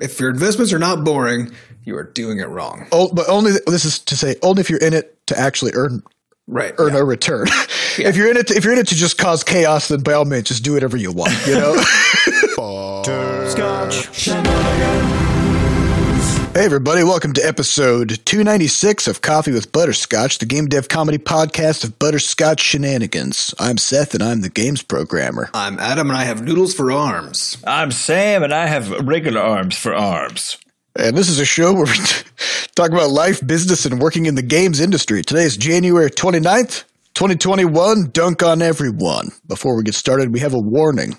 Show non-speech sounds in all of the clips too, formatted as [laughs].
If your investments are not boring, you are doing it wrong. Oh, but only this is to say only if you're in it to actually earn Right. earn yeah. a return. [laughs] if you're in it, to, if you're in it to just cause chaos, then by all means, just do whatever you want. You know. [laughs] [laughs] Hey everybody, welcome to episode 296 of Coffee with Butterscotch, the game dev comedy podcast of Butterscotch Shenanigans. I'm Seth and I'm the games programmer. I'm Adam and I have noodles for arms. I'm Sam, and I have regular arms for arms. And this is a show where we [laughs] talk about life, business, and working in the games industry. Today is January 29th, 2021. Dunk on everyone. Before we get started, we have a warning.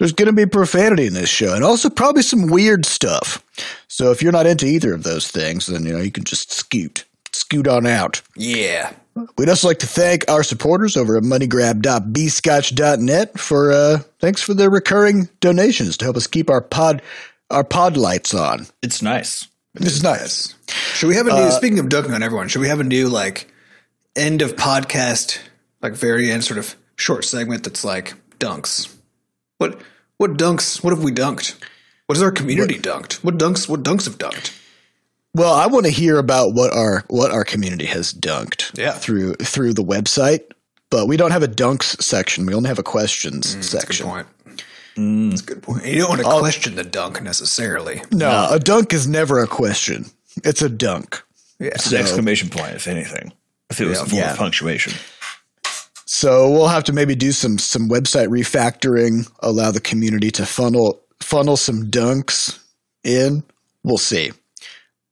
There's going to be profanity in this show and also probably some weird stuff. So if you're not into either of those things, then you know you can just scoot, scoot on out. Yeah. We'd also like to thank our supporters over at moneygrab.bscotch.net for uh, thanks for their recurring donations to help us keep our pod our pod lights on. It's nice. This is nice. Should we have a new, speaking of dunking on everyone, should we have a new, like, end of podcast, like, very end sort of short segment that's like dunks? What, what dunks, what have we dunked? What has our community dunked? What dunks, what dunks have dunked? Well, I want to hear about what our what our community has dunked Yeah. through through the website, but we don't have a dunks section. We only have a questions mm, That's a good section. point. Mm. That's a good point. You don't want to question the dunk necessarily. No, a dunk is never a question. It's a dunk. Yeah. It's an exclamation point, if anything. If it was a form Yeah. of punctuation. So we'll have to maybe do some some website refactoring, allow the community to funnel funnel some dunks in. We'll see.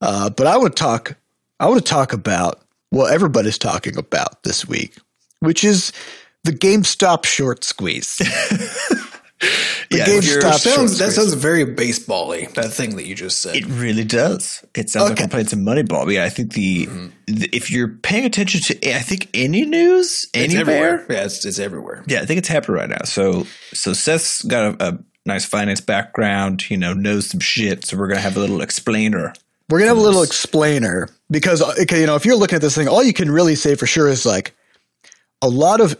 Uh, but I want to talk. I want to talk about what everybody's talking about this week, which is the GameStop short squeeze. [laughs] Yeah, GameStop Sounds, that sounds very baseball-y, that thing that you just said. It really does. It sounds like Okay. we're playing some Moneyball. But yeah, I think the, the if you're paying attention to, I think any news it's anywhere, everywhere. Yeah, it's, it's everywhere. yeah, I think it's happening right now. So so Seth's got a, a nice finance background, you know, knows some shit. So we're gonna have a little explainer. We're gonna have a little explainer because uh, okay, you know, if you're looking at this thing, all you can really say for sure is like a lot of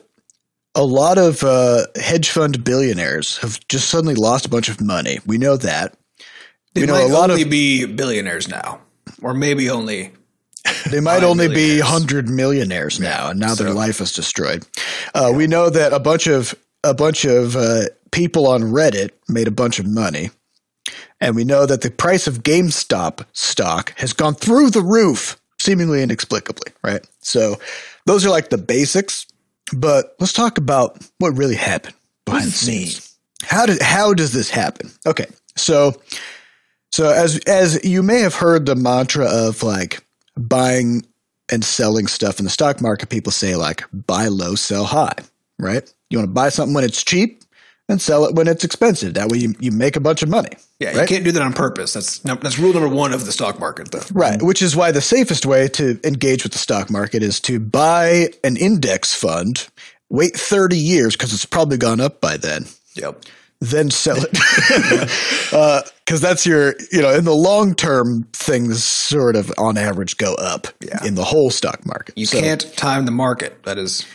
a lot of uh, hedge fund billionaires have just suddenly lost a bunch of money. We know that. They You know, might a lot only of- be billionaires now, or maybe only. [laughs] They might only be hundred millionaires now, and now their life is destroyed. Uh, We know that a bunch of a bunch of uh, people on Reddit made a bunch of money, and we know that the price of GameStop stock has gone through the roof, seemingly inexplicably. Right. So those are like the basics. But let's talk about what really happened behind the does this mean? scenes. How did how does this happen? Okay, so so as as you may have heard the mantra of like buying and selling stuff in the stock market, people say like buy low, sell high, right? You want to buy something when it's cheap and sell it when it's expensive. That way you, you make a bunch of money. Yeah, you can't do that on purpose. That's that's rule number one of the stock market, though. Right, which is why the safest way to engage with the stock market is to buy an index fund, wait 30 years because it's probably gone up by then, Yep. then sell it. [laughs] Because [laughs] uh, that's your, you know, in the long term, things sort of on average go up Yeah. in the whole stock market. You So- can't time the market. That is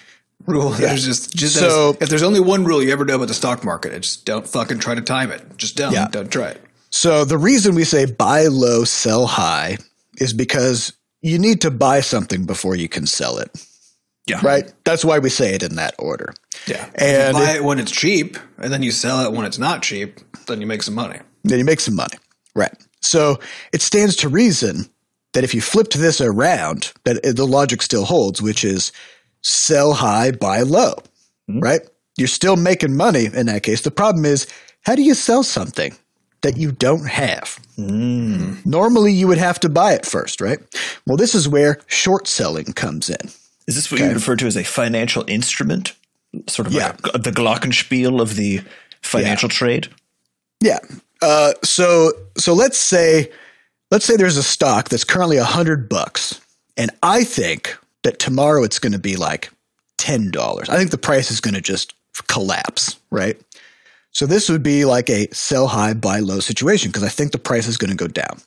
rule. There's just just So- is- if there's only one rule you ever know about the stock market, it's don't fucking try to time it. Just don't. Yeah. Don't try it. So the reason we say buy low, sell high is because you need to buy something before you can sell it. Yeah. Right? That's why we say it in that order. Yeah. And- you buy it when it's cheap, and then you sell it when it's not cheap, then you make some money. Then you make some money. Right. So it stands to reason that if you flipped this around, that the logic still holds, which is sell high, buy low. Right? You're still making money in that case. The problem is, how do you sell something that you don't have? Normally, you would have to buy it first, right? Well, this is where short selling comes in. Is this what you refer to as a financial instrument? Sort of Yeah. like the glockenspiel of the financial trade? Yeah. Uh, so so let's say let's say there's a stock that's currently a hundred bucks, and I think that tomorrow it's going to be like ten dollars. I think the price is going to just collapse, right? So this would be like a sell high, buy low situation because I think the price is going to go down.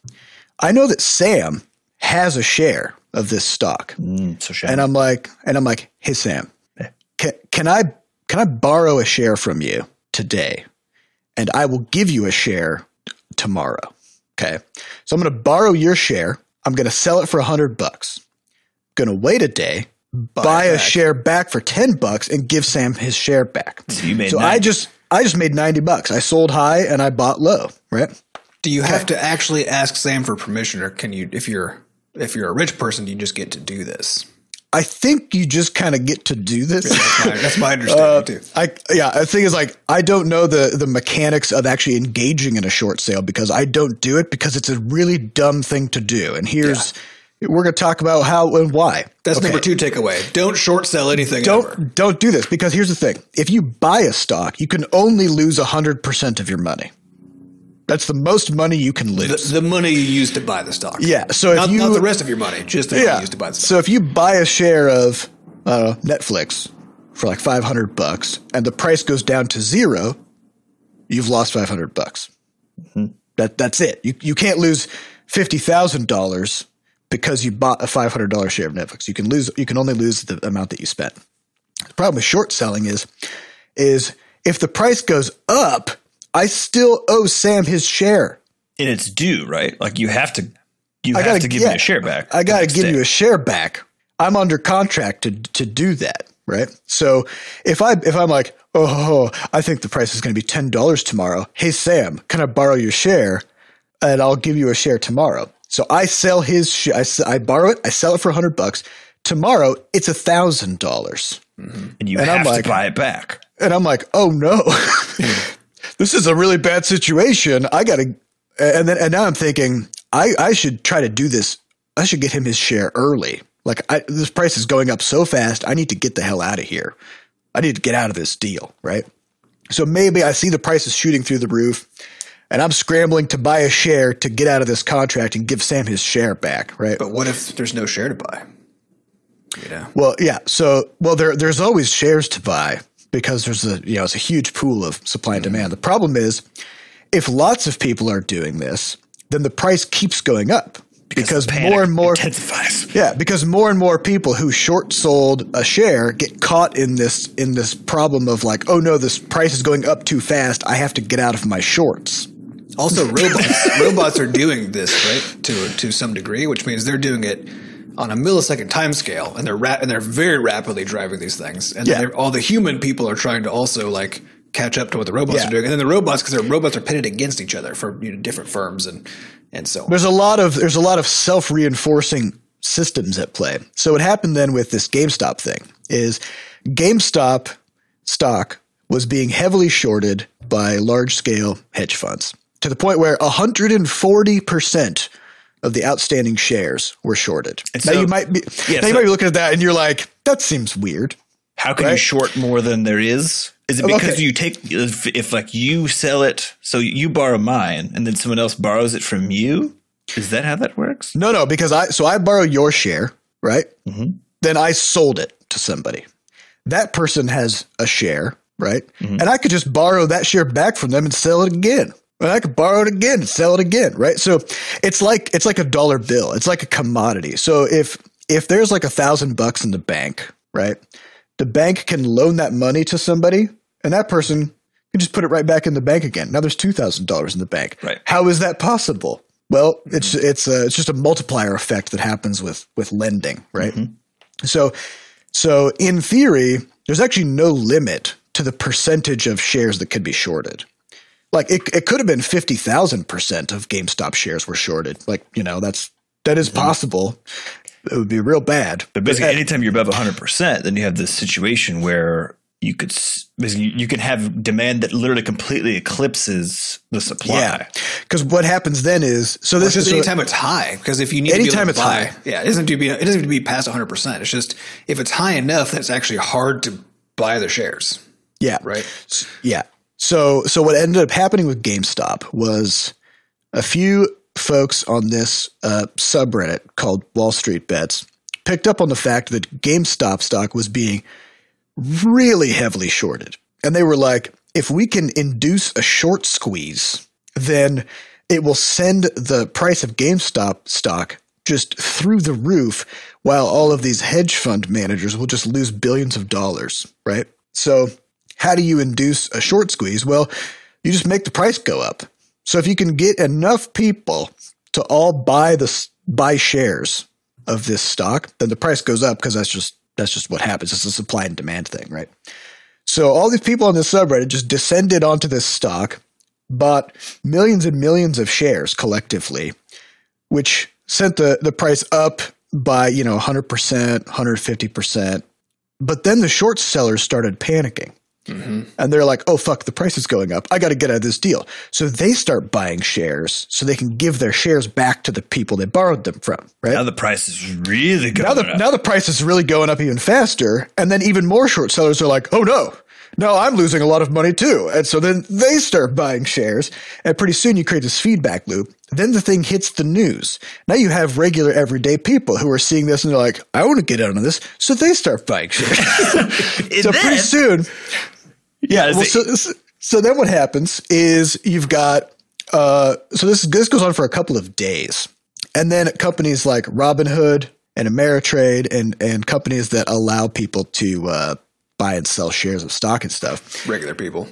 I know that Sam has a share of this stock, Mm, so and I'm like, and I'm like, hey Sam, can, can I can I borrow a share from you today, and I will give you a share tomorrow. Okay. So I'm going to borrow your share. I'm going to sell it for a hundred bucks. Going to wait a day, buy, it a share back for 10 bucks and give Sam his share back. So you made So nine. I just, I just made 90 bucks. I sold high and I bought low, right? Do you have to actually ask Sam for permission, or can you, if you're if you're a rich person, you just get to do this? I think you just kind of get to do this. That's my, that's my understanding uh, too. I yeah, the thing is like I don't know the the mechanics of actually engaging in a short sale because I don't do it because it's a really dumb thing to do. And here's we're going to talk about how and why. That's Okay. number two takeaway. Don't short sell anything Don't ever. don't do this because here's the thing: if you buy a stock, you can only lose hundred percent of your money. That's the most money you can lose. The, the money you use to buy the stock. yeah. So if Not, you not the rest of your money, just the money you yeah. use to buy the stock. So if you buy a share of uh, Netflix for like five hundred bucks, and the price goes down to zero, you've lost five hundred bucks. That that's it. You you can't lose fifty thousand dollars because you bought a five hundred dollar share of Netflix. You can lose. You can only lose the amount that you spent. The problem with short selling is is if the price goes up, I still owe Sam his share. and it's due, right? Like you have to, you I have gotta- to give yeah. me a share back. I got to give day. you a share back. I'm under contract to to do that, right? So if I if I'm like, oh, I think the price is going to be ten dollars tomorrow. Hey Sam, can I borrow your share? And I'll give you a share tomorrow. So I sell his. I, s- I borrow it. I sell it for a hundred bucks. Tomorrow it's a thousand dollars. Mm-hmm. and you and I'm have like- to buy it back. And I'm like, oh no, [laughs] this is a really bad situation. I got to, and then, and now I'm thinking, I, I should try to do this. I should get him his share early. Like, I, this price is going up so fast. I need to get the hell out of here. I need to get out of this deal, right? So maybe I see the prices shooting through the roof and I'm scrambling to buy a share to get out of this contract and give Sam his share back, right? But what if there's no share to buy? You know, Well, yeah. So, well, there there's always shares to buy because there's a you know it's a huge pool of supply and demand. Mm-hmm. The problem is if lots of people are doing this, then the price keeps going up because, panic more and more intensifies. [laughs] yeah, because more and more people who short sold a share get caught in this in this problem of like, oh no, this price is going up too fast. I have to get out of my shorts. Also, [laughs] robots robots are doing this right to to some degree, which means they're doing it on a millisecond time scale, and they're ra- and they're very rapidly driving these things, and Yeah. all the human people are trying to also like catch up to what the robots Yeah. are doing, and then the robots because the robots are pitted against each other for you know, different firms and and so on. There's a lot of there's a lot of self reinforcing systems at play. So what happened then with this GameStop thing is GameStop stock was being heavily shorted by large scale hedge funds to the point where 140 percent of the outstanding shares were shorted. And now so- you might be Yeah, now you might be looking at that and you're like, that seems weird. How can you short more than there is? Is it because Okay. you take if, if like you sell it, so you borrow mine, and then someone else borrows it from you? Is that how that works? No, no, because I so I borrow your share, right? Mm-hmm. Then I sold it to somebody. That person has a share, right? Mm-hmm. And I could just borrow that share back from them and sell it again. And I could borrow it again and sell it again, right? So it's like it's like a dollar bill. It's like a commodity. So if if there's like a thousand bucks in the bank, right? The bank can loan that money to somebody, and that person can just put it right back in the bank again. Now there's two thousand dollars in the bank. Right. How is that possible? Well, it's mm-hmm. it's a, it's just a multiplier effect that happens with with lending, right? Mm-hmm. So so in theory, there's actually no limit to the percentage of shares that could be shorted. Like it, it could have been fifty thousand percent of GameStop shares were shorted. Like you know that's that is mm-hmm. possible. It would be real bad. But basically, anytime you're above 100, percent then you have this situation where you could basically you can have demand that literally completely eclipses the supply. Yeah, because what happens then is so this Just is anytime it's high, because if you need Anytime to it's be able to buy, high. yeah, it doesn't have to be it doesn't have to be past 100. percent It's just if it's high enough, that's actually hard to buy the shares, yeah right? Yeah. So so what ended up happening with GameStop was a few folks on this uh, subreddit called Wall Street Bets picked up on the fact that GameStop stock was being really heavily shorted. And they were like, if we can induce a short squeeze, then it will send the price of GameStop stock just through the roof while all of these hedge fund managers will just lose billions of dollars, right? So, how do you induce a short squeeze? Well, you just make the price go up. So if you can get enough people to all buy the buy shares of this stock, then the price goes up because that's just that's just what happens. It's a supply and demand thing, right? So all these people on this subreddit just descended onto this stock, bought millions and millions of shares collectively, which sent the, the price up by, you know, 100%, 150%. But then the short sellers started panicking. Mm-hmm. And they're like, oh, fuck, the price is going up. I got to get out of this deal. So they start buying shares so they can give their shares back to the people they borrowed them from, right? Now the price is really going now the up. now the price is really going up even faster, and then even more short sellers are like, "Oh no, no, I'm losing a lot of money too," and so then they start buying shares, and pretty soon you create this feedback loop. Then the thing hits the news. Now you have regular everyday people who are seeing this and they're like, "I want to get out on this," so they start buying shares. [laughs] So pretty soon, yeah, well, so, so so then what happens is you've got uh, so this this goes on for a couple of days, and then companies like Robinhood and Ameritrade and and companies that allow people to uh, buy and sell shares of stock and stuff, Regular people.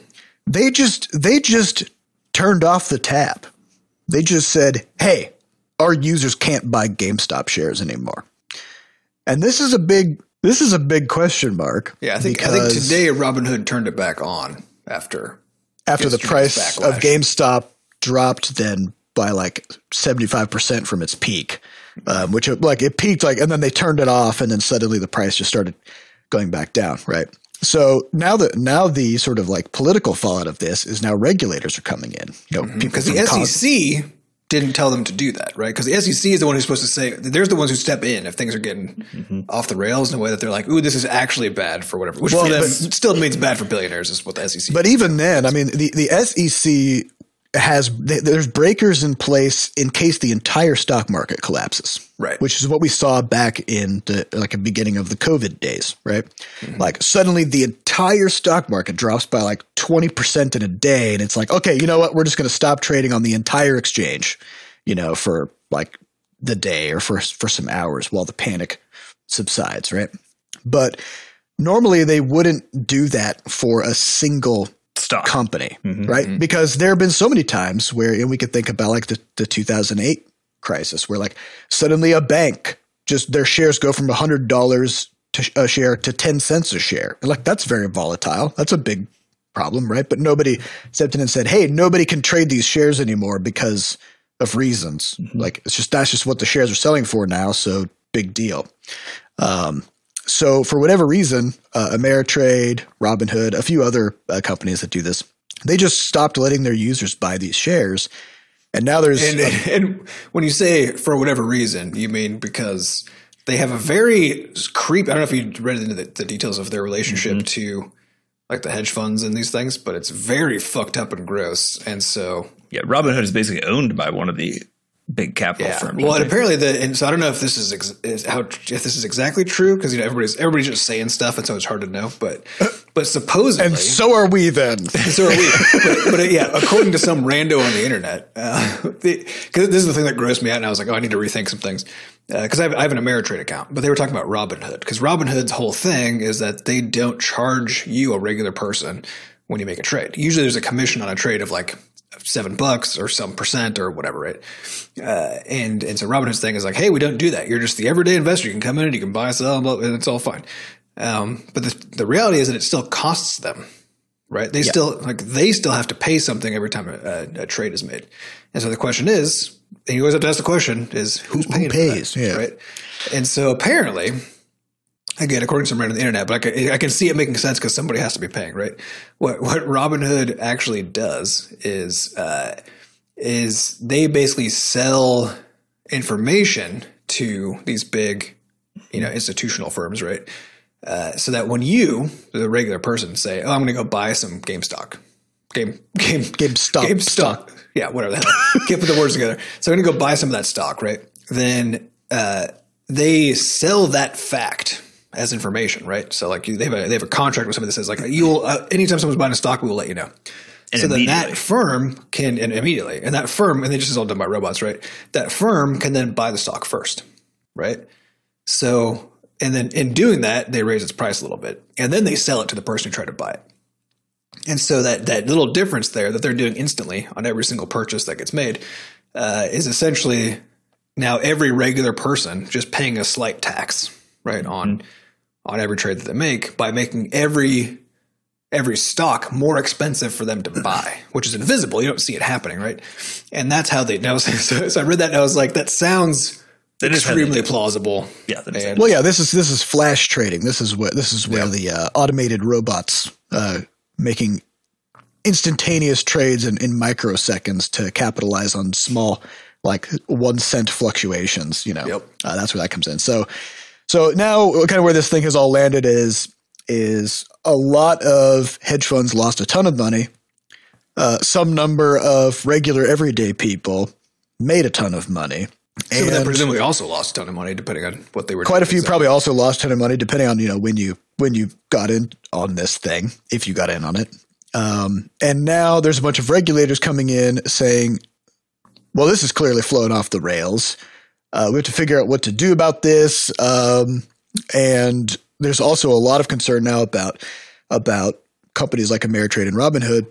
they just they just turned off the tap. They just said, "Hey, our users can't buy GameStop shares anymore," and this is a big this is a big question mark. Yeah, I think I think today Robinhood turned it back on after. after the price backlash. of GameStop dropped then by like 75% from its peak, um, which it, like it peaked like, and then they turned it off and then suddenly the price just started going back down. Right. So now that now the sort of like political fallout of this is now regulators are coming in. You know, Because from the SEC didn't tell them to do that, right? Because the SEC is the one who's supposed to say they're the ones who step in if things are getting mm-hmm. off the rails in a way that they're like, "Ooh, this is actually bad for whatever," which Well, for them but- still means bad for billionaires, is what the SEC. But even then, I mean, the, the SEC has th- there's breakers in place in case the entire stock market collapses, Right. Which is what we saw back in the like the beginning of the COVID days, right? Mm-hmm. Like suddenly the entire stock market drops by like twenty percent in a day, and it's like, okay, you know what? We're just going to stop trading on the entire exchange, you know, for like the day or for for some hours while the panic subsides, right? But normally they wouldn't do that for a single stock. company, mm-hmm. right? Mm-hmm. Because there have been so many times where and we could think about like the, the 2008 crisis, where like suddenly a bank just their shares go from hundred dollars to a share to ten cents a share, and like that's very volatile. That's a big problem, right? But nobody stepped in and said, "Hey, nobody can trade these shares anymore because of reasons." Mm-hmm. Like it's just that's just what the shares are selling for now, so big deal. Um, so for whatever reason, uh, Ameritrade, Robinhood, a few other uh, companies that do this, they just stopped letting their users buy these shares, and now there's and, [laughs] and when you say for whatever reason, you mean because they have a very creep. I don't know if you read into the, the details of their relationship to like the hedge funds and these things, but it's very fucked up and gross. And so Yeah, Robinhood is basically owned by one of the big capital Yeah. firms. Well, and apparently the and so I don't know if this is, ex, is how if this is exactly true because you know everybody's everybody's just saying stuff and so it's hard to know. But but supposedly and so are we then. [laughs] so are we. But, but uh, yeah, according to some rando on the internet, [laughs] because this is the thing that grossed me out, and I was like, oh, I need to rethink some things. Because I, I have an Ameritrade account, but they were talking about Robinhood. Because Robinhood's whole thing is that they don't charge you, a regular person, when you make a trade. Usually there's a commission on a trade of like seven bucks or some percent or whatever, right? Uh, and and so Robinhood's thing is like, hey, we don't do that. You're just the everyday investor. You can come in and you can buy, sell, blah, and it's all fine. Um, but the, the reality is that it still costs them right? They still like they still have to pay something every time a, a trade is made, and so the question is, and you always have to ask the question: is who's paying? for pays? that, Yeah. right. And so apparently, again, according to some random on the internet, but I can, I can see it making sense because somebody has to be paying, right? What what Robinhood actually does is uh, is they basically sell information to these big, you know, institutional firms, right? Uh, so that when you, the regular person, say, "Oh, I'm going to go buy some GameStop," game game GameStop GameStop, stock. yeah, whatever the hell, [laughs] can't put the words together. So I'm going to go buy some of that stock, right? Then uh, they sell that fact as information, right? So like they have a they have a contract with somebody that says like you'll uh, anytime someone's buying a stock, we will let you know. so then that firm can and immediately and that firm and they just is all done by robots, right? That firm can then buy the stock first, right? So and then in doing that, they raise its price a little bit, and then they sell it to the person who tried to buy it. And so that that little difference there that they're doing instantly on every single purchase that gets made uh, is essentially now every regular person just paying a slight tax right on on every trade that they make by making every every stock more expensive for them to [clears throat] buy, which is invisible. You don't see it happening, right? And that's how they know. [laughs] So, so I read that and I was like, that sounds That is how they extremely do plausible. Yeah, that is And- Well, yeah, this is this is flash trading. This is what this is where the uh, automated robots uh, making instantaneous trades in, in microseconds to capitalize on small, like one cent fluctuations. You know, Yep. uh, that's where that comes in. So, so now kind of where this thing has all landed is is a lot of hedge funds lost a ton of money. Uh, some number of regular everyday people made a ton of money. Some of them And- presumably also lost a ton of money depending on what they were quite a few probably also lost a ton of money depending on you know when you when you got in on this thing if you got in on it um, and now there's a bunch of regulators coming in saying well this is clearly flown off the rails uh, we have to figure out what to do about this um, and there's also a lot of concern now about about companies like Ameritrade and Robinhood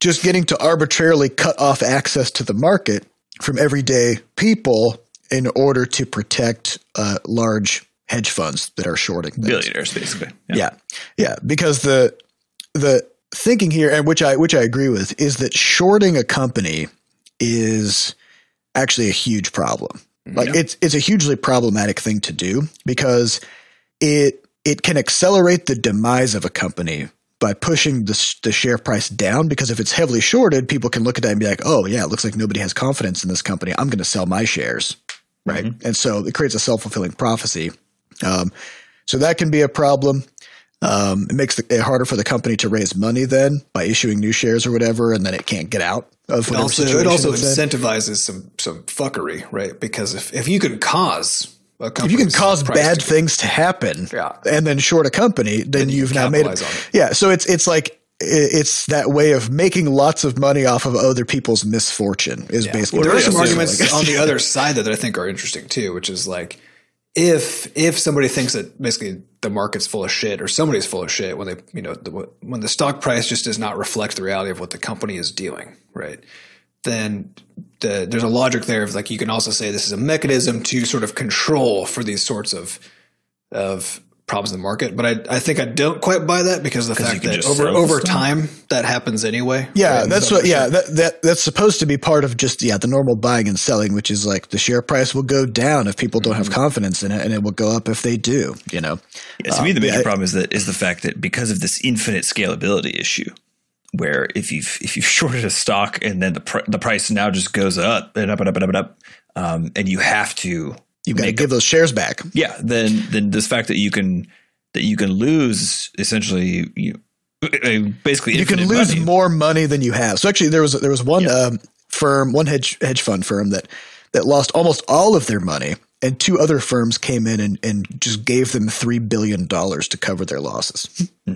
just getting to arbitrarily cut off access to the market from everyday people in order to protect uh, large hedge funds that are shorting things. billionaires basically. Yeah. yeah, because the the thinking here, and which I which I agree with, is that shorting a company is actually a huge problem. Like it's it's a hugely problematic thing to do because it it can accelerate the demise of a company by pushing the the share price down because if it's heavily shorted, people can look at that and be like, "Oh yeah, it looks like nobody has confidence in this company. I'm going to sell my shares." Right? And so it creates a self-fulfilling prophecy. Um, so that can be a problem. Um, it makes it harder for the company to raise money then by issuing new shares or whatever, and then it can't get out of It also, it also incentivizes some some fuckery, right? Because if, if you can cause a if you can cause bad things to happen Yeah. and then short a company, then, you you've now made it. it. Yeah. So it's, it's like, it's that way of making lots of money off of other people's misfortune is basically. there are some arguments Like- on the [laughs] other side that I think are interesting too, which is like if if somebody thinks that basically the market's full of shit or somebody's full of shit when they you know the, when the stock price just does not reflect the reality of what the company is doing, right? Then the, there's a logic there of like you can also say this is a mechanism to sort of control for these sorts of of problems in the market. But I I think I don't quite buy that because of the fact that over over stock. time that happens anyway. Yeah, right? that's what. Yeah, that, that that's supposed to be part of just yeah the normal buying and selling, which is like the share price will go down if people don't Mm-hmm. have confidence in it, and it will go up if they do. You know, Yeah, to me, the major yeah, problem is that is the fact that because of this infinite scalability issue, where if you've if you've [laughs] shorted a stock and then the pr- the price now just goes up and up and up and up and up, um, and you have to you got to give those shares back. yeah, then then this fact that you can that you can lose essentially you basically you can lose money. more money than you have. So actually, there was there was one um, firm, one hedge hedge fund firm that that lost almost all of their money, and two other firms came in and, and just gave them three billion dollars to cover their losses. [laughs]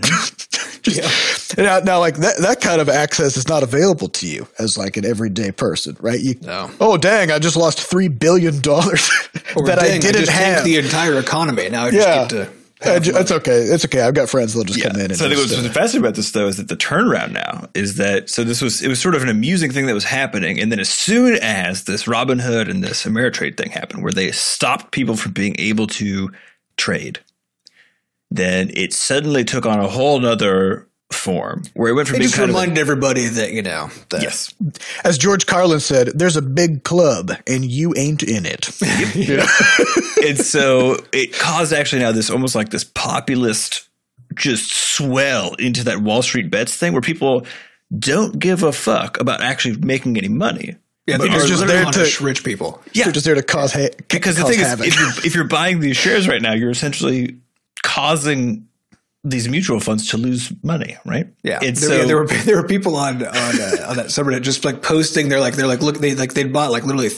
Just- now, now, like that that kind of access is not available to you as like an everyday person, right? You, No. Oh, dang! I just lost three billion dollars [laughs] that I didn't just have. the entire economy. Now I just yeah, get to. Have it's okay. It's okay. I've got friends that'll just Yeah. come in. And so I think what's uh, fascinating about this though is that the turnaround now is that so this was it was sort of an amusing thing that was happening, and then as soon as this Robinhood and this Ameritrade thing happened, where they stopped people from being able to trade, then it suddenly took on a whole nother form where it went from It being just kind of reminded everybody that you know that yes, As George Carlin said, there's a big club and you ain't in it. [laughs] [laughs] and so it caused actually now this almost like this populist just swell into that Wall Street bets thing where people don't give a fuck about actually making any money. yeah, they're just just there there to to- rich people. Yeah, They're just there to cause ha- because the cause thing is, if you're, if you're buying these shares right now, you're essentially causing these mutual funds to lose money, right? Yeah, there, so yeah, there were there were people on on, uh, on that subreddit just like posting. They're like they're like look they like they'd bought like literally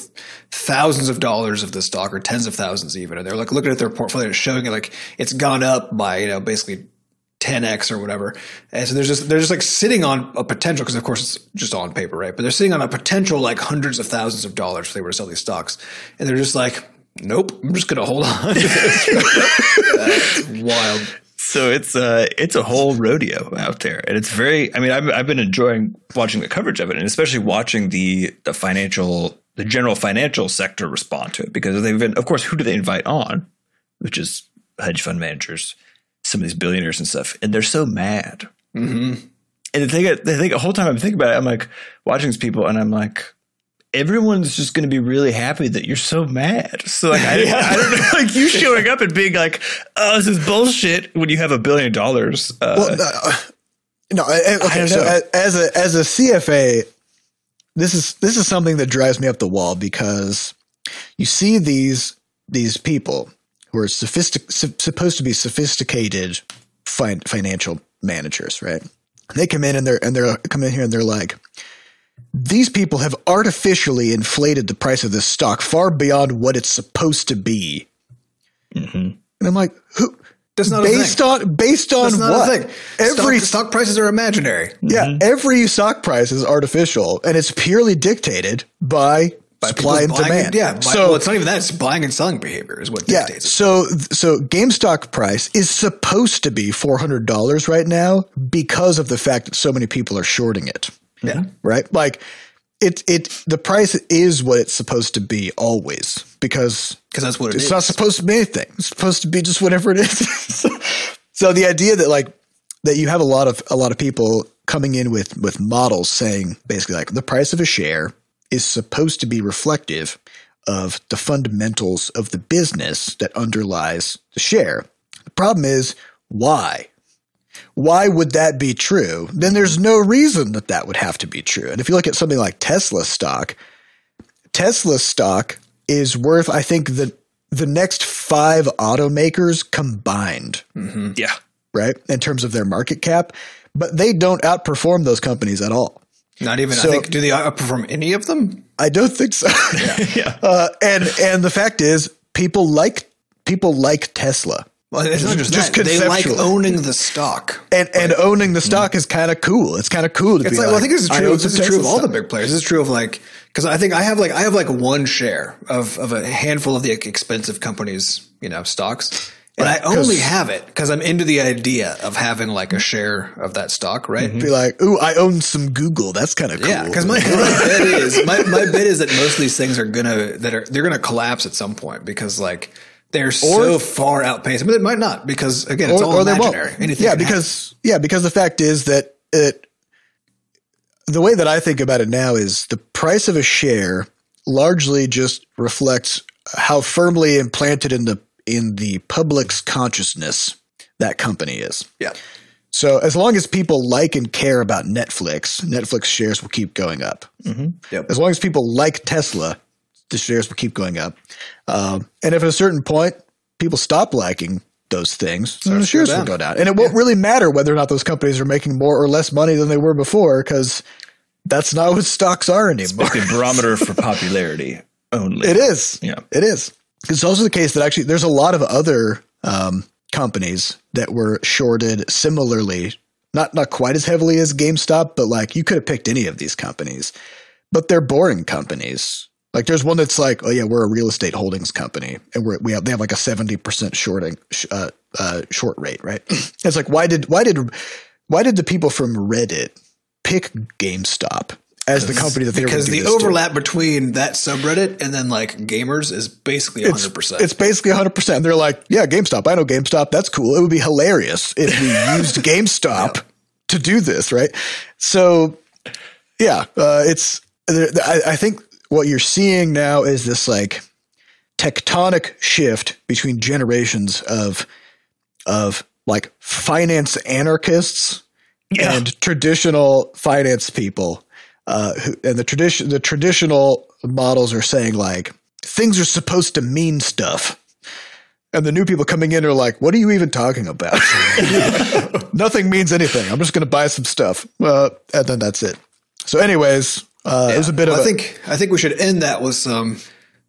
thousands of dollars of the stock or tens of thousands even, and they're like looking at their portfolio, showing it like it's gone up by you know basically. 10x or whatever, and so there's just they're just like sitting on a potential because of course it's just all on paper, right? But they're sitting on a potential like hundreds of thousands of dollars if they were to sell these stocks, and they're just like, nope, I'm just gonna hold on. to this. [laughs] That's wild. So it's uh it's a whole rodeo out there, and it's very. I mean, I've I've been enjoying watching the coverage of it, and especially watching the the financial, the general financial sector respond to it because they've been, of course, who do they invite on? Which is hedge fund managers, some of these billionaires and stuff, and they're so mad. Mm-hmm. And the thing, the thing, the whole time I'm thinking about it, I'm like watching these people, and I'm like, everyone's just going to be really happy that you're so mad. So like, I, [laughs] Yeah. I don't know, [laughs] like you showing up and being like, "Oh, this is bullshit." When you have a billion dollars, uh, Well, uh, no, okay. don't know. a- as a as a CFA, this is this is something that drives me up the wall because you see these these people who are sophistic, supposed to be sophisticated fin- financial managers, right? They come in and they're and they're come in here and they're like, these people have artificially inflated the price of this stock far beyond what it's supposed to be. mhm. And I'm like, who? That's not a based thing. on based on That's not what? a thing. Every stock, stock prices are imaginary. yeah, every stock price is artificial, and it's purely dictated by, By supply and people's buying- demand. Yeah. buy- So well, it's not even that. It's buying and selling behavior is what yeah, dictates it. so so GameStop price is supposed to be four hundred dollars right now because of the fact that so many people are shorting it. Yeah. Mm-hmm. Right, like it it the price is what it's supposed to be always because Because that's what it it's is. not supposed to be anything. It's supposed to be just whatever it is. [laughs] so the idea that like that you have a lot of a lot of people coming in with with models saying basically like the price of a share is supposed to be reflective of the fundamentals of the business that underlies the share. The problem is why? Why would that be true? Then there's no reason that that would have to be true. And if you look at something like Tesla stock, Tesla stock is worth, I think, the the next five automakers combined, yeah, right, in terms of their market cap, but they don't outperform those companies at all. Not even. So- I think. Do they outperform any of them? I don't think so. [laughs] yeah. [laughs] uh, and and the fact is, people like people like Tesla, Well, it's not just, Just that. They like owning the stock. and and owning the stock is kind of cool. It's kind of cool to It's be like, like. well, I think this is true. This is true of all the big players. This is true of like because I think I have like I have like one share of of a handful of the expensive companies, you know, stocks, and Right, I only have it because I'm into the idea of having like a share of that stock, right? Be like, ooh, I own some Google. That's kind of cool. Yeah, because my, [laughs] my bet is my, my bet is that most of these things are gonna that are they're gonna collapse at some point because like they're so far outpaced, but it might not because again it's all imaginary. Anything yeah, because yeah, because the fact is that it. The way that I think about it now is the price of a share largely just reflects how firmly implanted in the in the public's consciousness that company is. yeah. So as long as people like and care about Netflix, Netflix shares will keep going up. Mm-hmm. Yep. As long as people like Tesla, the shares will keep going up. Um, and if at a certain point people stop liking those things, then the shares will go down. And it won't really matter whether or not those companies are making more or less money than they were before because that's not what stocks are anymore. It's the barometer [laughs] for popularity only. It is. Yeah. It is. It's also the case that actually there's a lot of other um, companies that were shorted similarly, not not quite as heavily as GameStop, but like you could have picked any of these companies, but they're boring companies. Like there's one that's like, oh yeah, we're a real estate holdings company, and we're, we have they have like a seventy percent shorting uh, uh, short rate, right? [clears throat] it's like why did why did why did the people from Reddit pick GameStop as the company that they because the gonna to? overlap between that subreddit and then like gamers is basically it's, 100%. It's basically 100%. They're like, yeah, GameStop. I know GameStop. That's cool. It would be hilarious if we [laughs] used GameStop to do this, right? So, yeah, uh, it's, I, I think what you're seeing now is this like tectonic shift between generations of, of like finance anarchists Yeah. and traditional finance people. Uh, who, and the tradition, the traditional models are saying like things are supposed to mean stuff, and the new people coming in are like, "What are you even talking about? [laughs] Nothing means anything. I'm just going to buy some stuff, uh, and then that's it." So, anyways, uh, it was a bit Well, of I a, think I think we should end that with some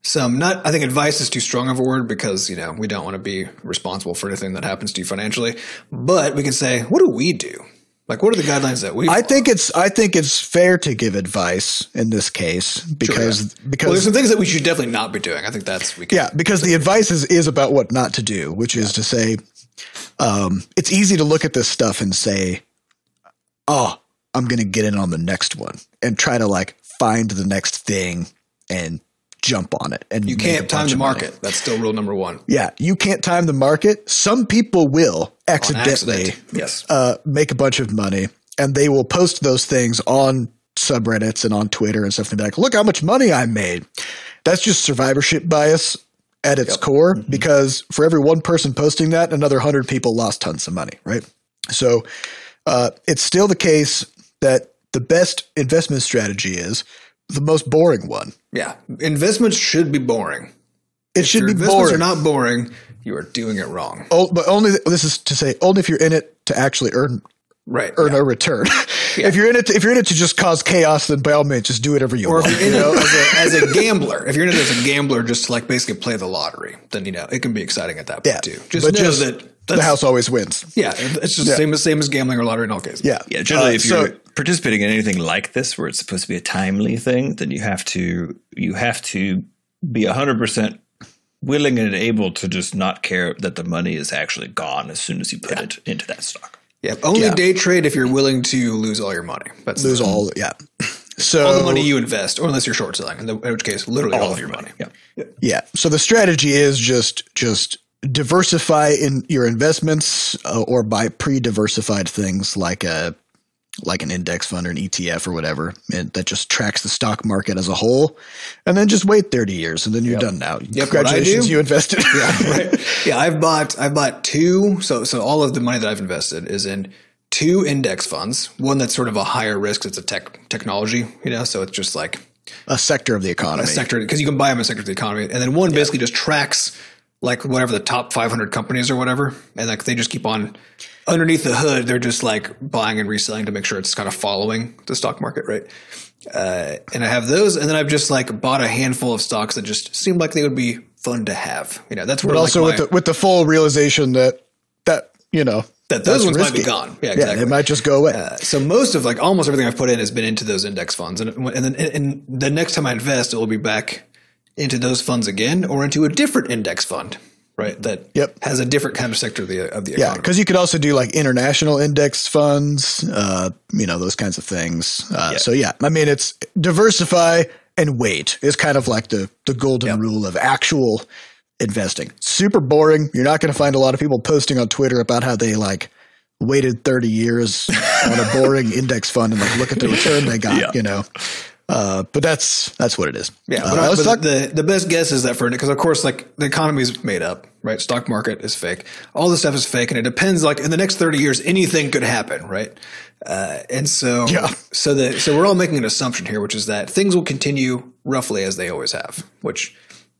some not I think advice is too strong of a word because you know we don't want to be responsible for anything that happens to you financially, but we can say what do we do? Like what are the guidelines that we? I follow? think it's I think it's fair to give advice in this case because because well, there's some things that we should definitely not be doing. I think that's we can, Yeah, because the advice is, is about what not to do, which is to say um, it's easy to look at this stuff and say, "Oh, I'm going to get in on the next one," and try to like find the next thing and jump on it. And You can't time the of money. market. That's still rule number one. Yeah, you can't time the market. Some people will accidentally accident. Yes. uh, make a bunch of money, and they will post those things on subreddits and on Twitter and stuff, and be like, "Look how much money I made." That's just survivorship bias at its core, because for every one person posting that, another hundred people lost tons of money, right? So uh, it's still the case that the best investment strategy is the most boring one. Yeah. Investments should be boring. It should Your be investments boring. are not boring. You are doing it wrong. Oh, but only this is to say only if you're in it to actually earn Right. earn yeah. a return. [laughs] if you're in it, to, if you're in it to just cause chaos, then by all means, just do whatever you Or if want. you're in you know? it as a, [laughs] as a gambler, if you're in it as a gambler, just to like basically play the lottery, then you know it can be exciting at that point yeah, too. Just but know just that the house always wins. Yeah, it's just the same as same as gambling or lottery in all cases. Yeah, Yeah, generally, Uh, if you're participating in anything like this, where it's supposed to be a timely thing, then you have to you have to be hundred percent willing and able to just not care that the money is actually gone as soon as you put it into that stock. Yeah. Only Yeah. day trade if you're willing to lose all your money. That's lose the, all. Yeah. So all the money you invest, or unless you're short selling, in, the, in which case, literally all, of your money. Yeah. Yeah. So the strategy is just just diversify in your investments uh, or buy pre-diversified things like a like an index fund or an ETF or whatever and that just tracks the stock market as a whole and then just wait 30 years and then you're done now. I Congratulations you invested. [laughs] yeah, [laughs] right. Yeah, I've bought I've bought two. So so all of the money that I've invested is in two index funds. One that's sort of a higher risk. It's a tech technology, you know. So it's just like a sector of the economy. a sector because you can buy them a sector of the economy, and then one basically just tracks like whatever the top 500 companies or whatever, and like they just keep on underneath the hood. They're just like buying and reselling to make sure it's kind of following the stock market, right? Uh, and I have those, and then I've just like bought a handful of stocks that just seemed like they would be fun to have. You know, that's where but also like, with my- the with the full realization that that you know that those ones might be gone. Yeah, Yeah, exactly. it might just go away. Uh, so most of like almost everything I've put in has been into those index funds, and and then and the next time I invest, it will be back into those funds again or into a different index fund, right? That Yep. has a different kind of sector of the of the Yeah, economy. because you could also do like international index funds, uh, you know, those kinds of things. Uh, So yeah, I mean, it's diversify and wait is kind of like the the golden rule of actual investing. Super boring. You're not going to find a lot of people posting on Twitter about how they like waited 30 years on a boring [laughs] index fund and like look at the return they got. Yeah. You know, uh, but that's that's what it is. Yeah, Uh, but, I- but talk- the the best guess is that for because of course like the economy is made up, right? Stock market is fake. All this stuff is fake, and it depends. Like in the next thirty years, anything could happen, right? Uh, and so Yeah. so the so we're all making an assumption here, which is that things will continue roughly as they always have, which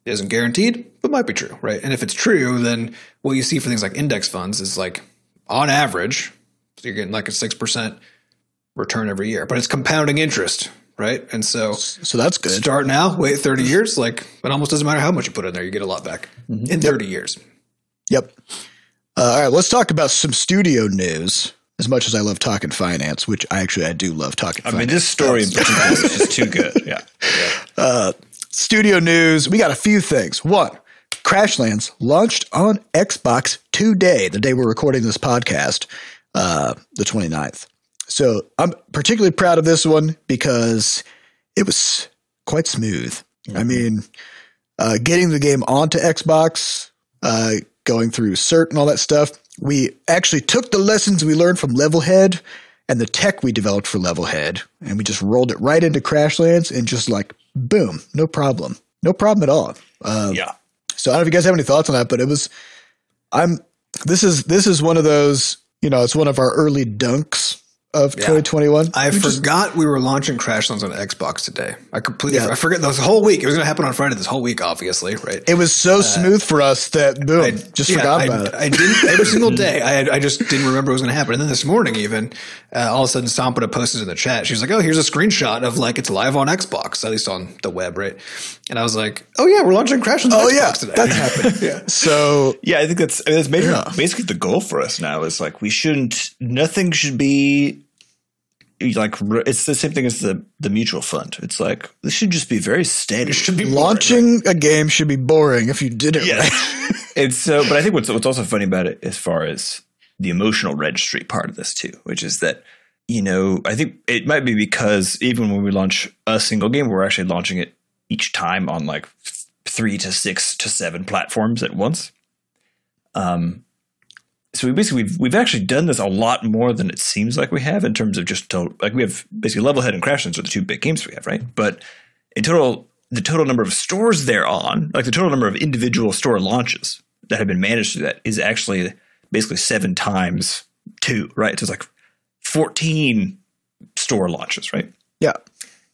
isn't guaranteed, but might be true, right? And if it's true, then what you see for things like index funds is like on average, so you're getting like a six percent return every year, but it's compounding interest, right? And so so that's good. start now, wait 30 years. Like it almost doesn't matter how much you put in there, you get a lot back in 30 years. Yep. Uh, all right, let's talk about some studio news. As much as I love talking finance, which I actually I do love talking. I finance. mean, this story in particular is just too good. Yeah. [laughs] studio news. We got a few things. One, Crashlands launched on Xbox today, the day we're recording this podcast, uh, the 29th. So I'm particularly proud of this one because it was quite smooth. I mean, uh, getting the game onto Xbox, uh, going through cert and all that stuff. We actually took the lessons we learned from Levelhead and the tech we developed for Levelhead, and we just rolled it right into Crashlands and just like boom, no problem, no problem at all. Uh, Yeah. so I don't know if you guys have any thoughts on that, but it was. I'm. This is this is one of those. You know, it's one of our early dunks of 2021. I We just- forgot we were launching Crashlands on Xbox today. I completely, Yeah. I forget this whole week. It was going to happen on Friday this whole week, obviously, right? it was so smooth for us that boom, I just yeah, forgot I, about it. I didn't every single [laughs] day. I I just didn't remember it was going to happen. And then this morning, even uh, all of a sudden, Sampana posted in the chat. She was like, "Oh, here's a screenshot of like it's live on Xbox, at least on the web, right?" And I was like, "Oh yeah, we're launching Crashlands on oh Xbox yeah, today." that's happened. [laughs] yeah. So Yeah, I think that's I mean, that's major, Yeah. basically the goal for us now. Is like we shouldn't. Nothing should be like it's the same thing as the the mutual fund. It's like this should just be very steady. It should be launching a game should be boring if you did it Yeah. right. [laughs] It's so, but I think what's what's also funny about it, as far as the emotional registry part of this too, which is that you know I think it might be because even when we launch a single game, we're actually launching it each time on like three to six to seven platforms at once. Um, so we basically we've, we've actually done this a lot more than it seems like we have in terms of just total like we have basically Levelhead and Crashlands are the two big games we have, right? But in total, the total number of stores they're on, like the total number of individual store launches that have been managed through that is actually basically seven times two, right? So it's like fourteen store launches, right? Yeah.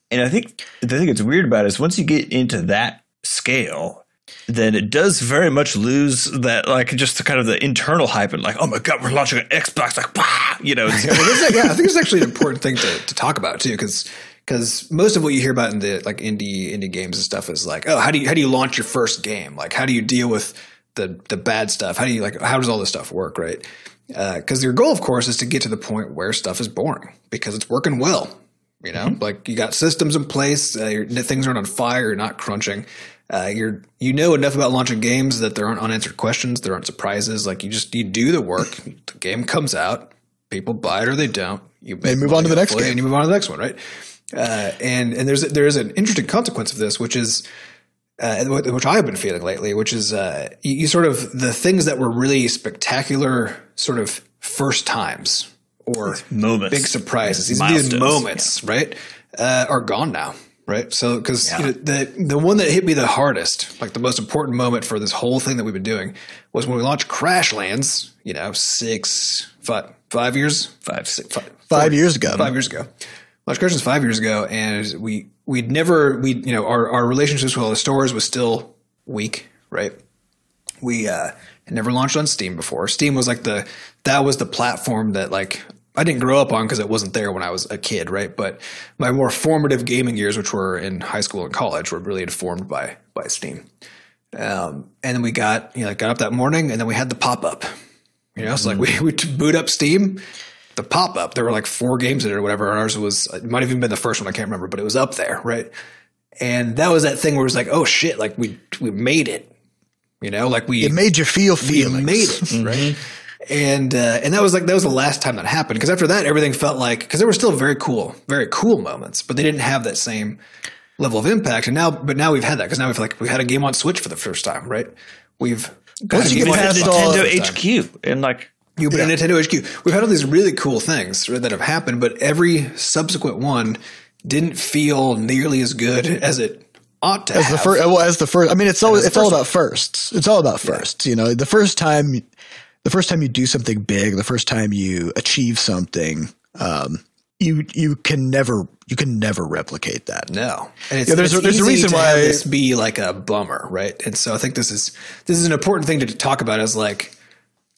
And I think the thing that's weird about it is once you get into that scale, then it does very much lose that like just the kind of the internal hype and like, oh my god, we're launching an Xbox, like, wow, you know. it's- [laughs] Well, this is- yeah, I think it's actually an important thing to, to talk about too, because because most of what you hear about in the like indie indie games and stuff is like, oh, how do you how do you launch your first game? Like, how do you deal with the the bad stuff? How do you like how does all this stuff work, right? Because your goal, of course, is to get to the point where stuff is boring because it's working well. You know, like you got systems in place, uh, your, things aren't on fire, you're not crunching. Uh, you're you know enough about launching games that there aren't unanswered questions, there aren't surprises. Like you just you do the work. [laughs] the game comes out, people buy it or they don't. You They move on to the next game. and you move on to the next one, right? Uh, and and there's there is an interesting consequence of this, which is uh, which I have been feeling lately, which is uh, you, you sort of the things that were really spectacular, sort of first times or moments. big surprises, these, these Milestones, moments, right, uh, are gone now, right? So because you know, the the one that hit me the hardest, like the most important moment for this whole thing that we've been doing, was when we launched Crashlands. You know, six, five, five years, Five, six, five, Five years ago. five years ago. Launched Crashlands five years ago, and we we'd never we you know our our relationships with all the stores was still weak, right? we uh had never launched on Steam before. Steam was like the that was the platform that like I didn't grow up on because it wasn't there when I was a kid, right? But my more formative gaming years, which were in high school and college, were really informed by by Steam. Um, and then we got you know got up that morning, and then we had the pop up. You know, it's like we [laughs] we boot up Steam. The pop up, there were like four games in it or whatever. And ours was it might have even been the first one. I can't remember, but it was up there, right? And that was that thing where it was like, oh shit, like we we made it. You know, like we It made you feel we made it right and uh, and that was like that was the last time that happened because after that everything felt like because there were still very cool very cool moments but they didn't have that same level of impact and now but now we've had that because now we've like we've had a game on switch for the first time right we've Once had you game on past Xbox all- for the Nintendo. HQ and like You've been at Nintendo HQ. We've had all these really cool things that have happened, but every subsequent one didn't feel nearly as good as it ought to As have. the first, well, as the first, I mean, it's all as the it's all about firsts. It's all about firsts. You know, the first time, the first time you do something big, the first time you achieve something, um, you you can never you can never replicate that. No, and it's, Yeah, there's it's a- there's a reason why- this be like a bummer, right? And so I think this is this is an important thing to talk about. Is like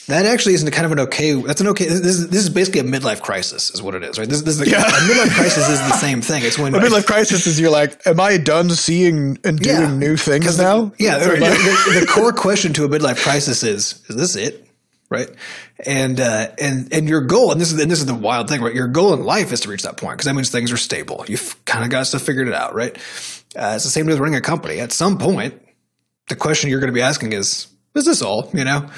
that actually isn't kind of an okay. That's an okay. This is this is basically a midlife crisis, is what it is, right? This, this is Yeah. a midlife [laughs] crisis is the same thing. It's when A midlife crisis is you're like, am I done seeing and doing Yeah. new things now? Yeah, the, the- the core question to a midlife crisis is: Is this it? Right? And uh, and and your goal, and this is and this is the wild thing, right? Your goal in life is to reach that point because that means things are stable. You've kind of got stuff figured it out, right? Uh, it's the same with running a company. At some point, the question you're going to be asking is: Is this all? You know?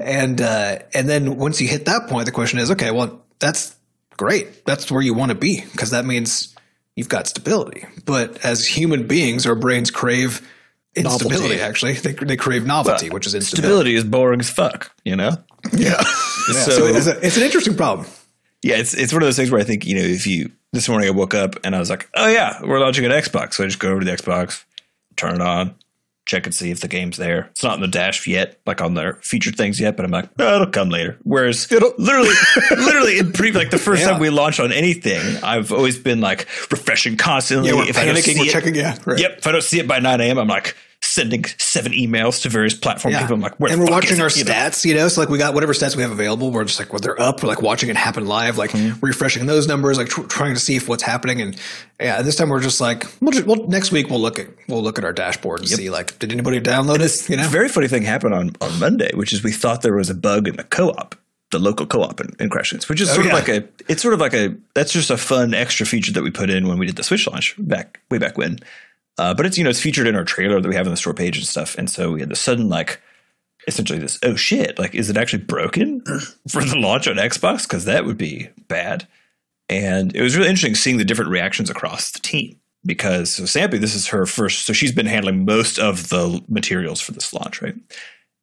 And uh, and then once you hit that point, the question is: Okay, well, that's great. That's where you want to be because that means you've got stability. But as human beings, our brains crave instability. Novelty. Actually, they, they crave novelty, which is instability. stability is boring as fuck, you know? Yeah. So, So it's, a, it's an interesting problem. yeah, it's it's one of those things where I think, you know, if you this morning I woke up and I was like, Oh yeah, we're launching an Xbox. So I just go over to the Xbox, turn it on, check and see if the game's there. It's not in the dash yet, like on their featured things yet, but I'm like, oh, it'll come later. Whereas It'll- [laughs] literally literally in pre like the first Yeah. time we launched on anything, I've always been like refreshing constantly. Yeah, if I don't see it- checking, yeah, right. Yep. If I don't see it by nine AM, I'm like sending seven emails to various platform Yeah. people. I'm like, and we're watching our it? You know? stats, you know, so like we got whatever stats we have available. We're just like, well, they're up. We're like watching it happen live, like Mm-hmm. refreshing those numbers, like tr- trying to see if what's happening. And yeah, this time we're just like, we'll, just, well, next week we'll look at we'll look at our dashboard and see like, did anybody download it? You know, A very funny thing happened on, on Monday, which is we thought there was a bug in the co-op, the local co-op in, in Crashlands, which is sort yeah. of like a, it's sort of like a, that's just a fun extra feature that we put in when we did the Switch launch back, way back when. Uh, but it's, you know, it's featured in our trailer that we have on the store page and stuff. And so we had the sudden like essentially this oh shit like is it actually broken [laughs] for the launch on xbox? Because that would be bad. And it was really interesting seeing the different reactions across the team because so Sampy, this is her first so she's been handling most of the materials for this launch right?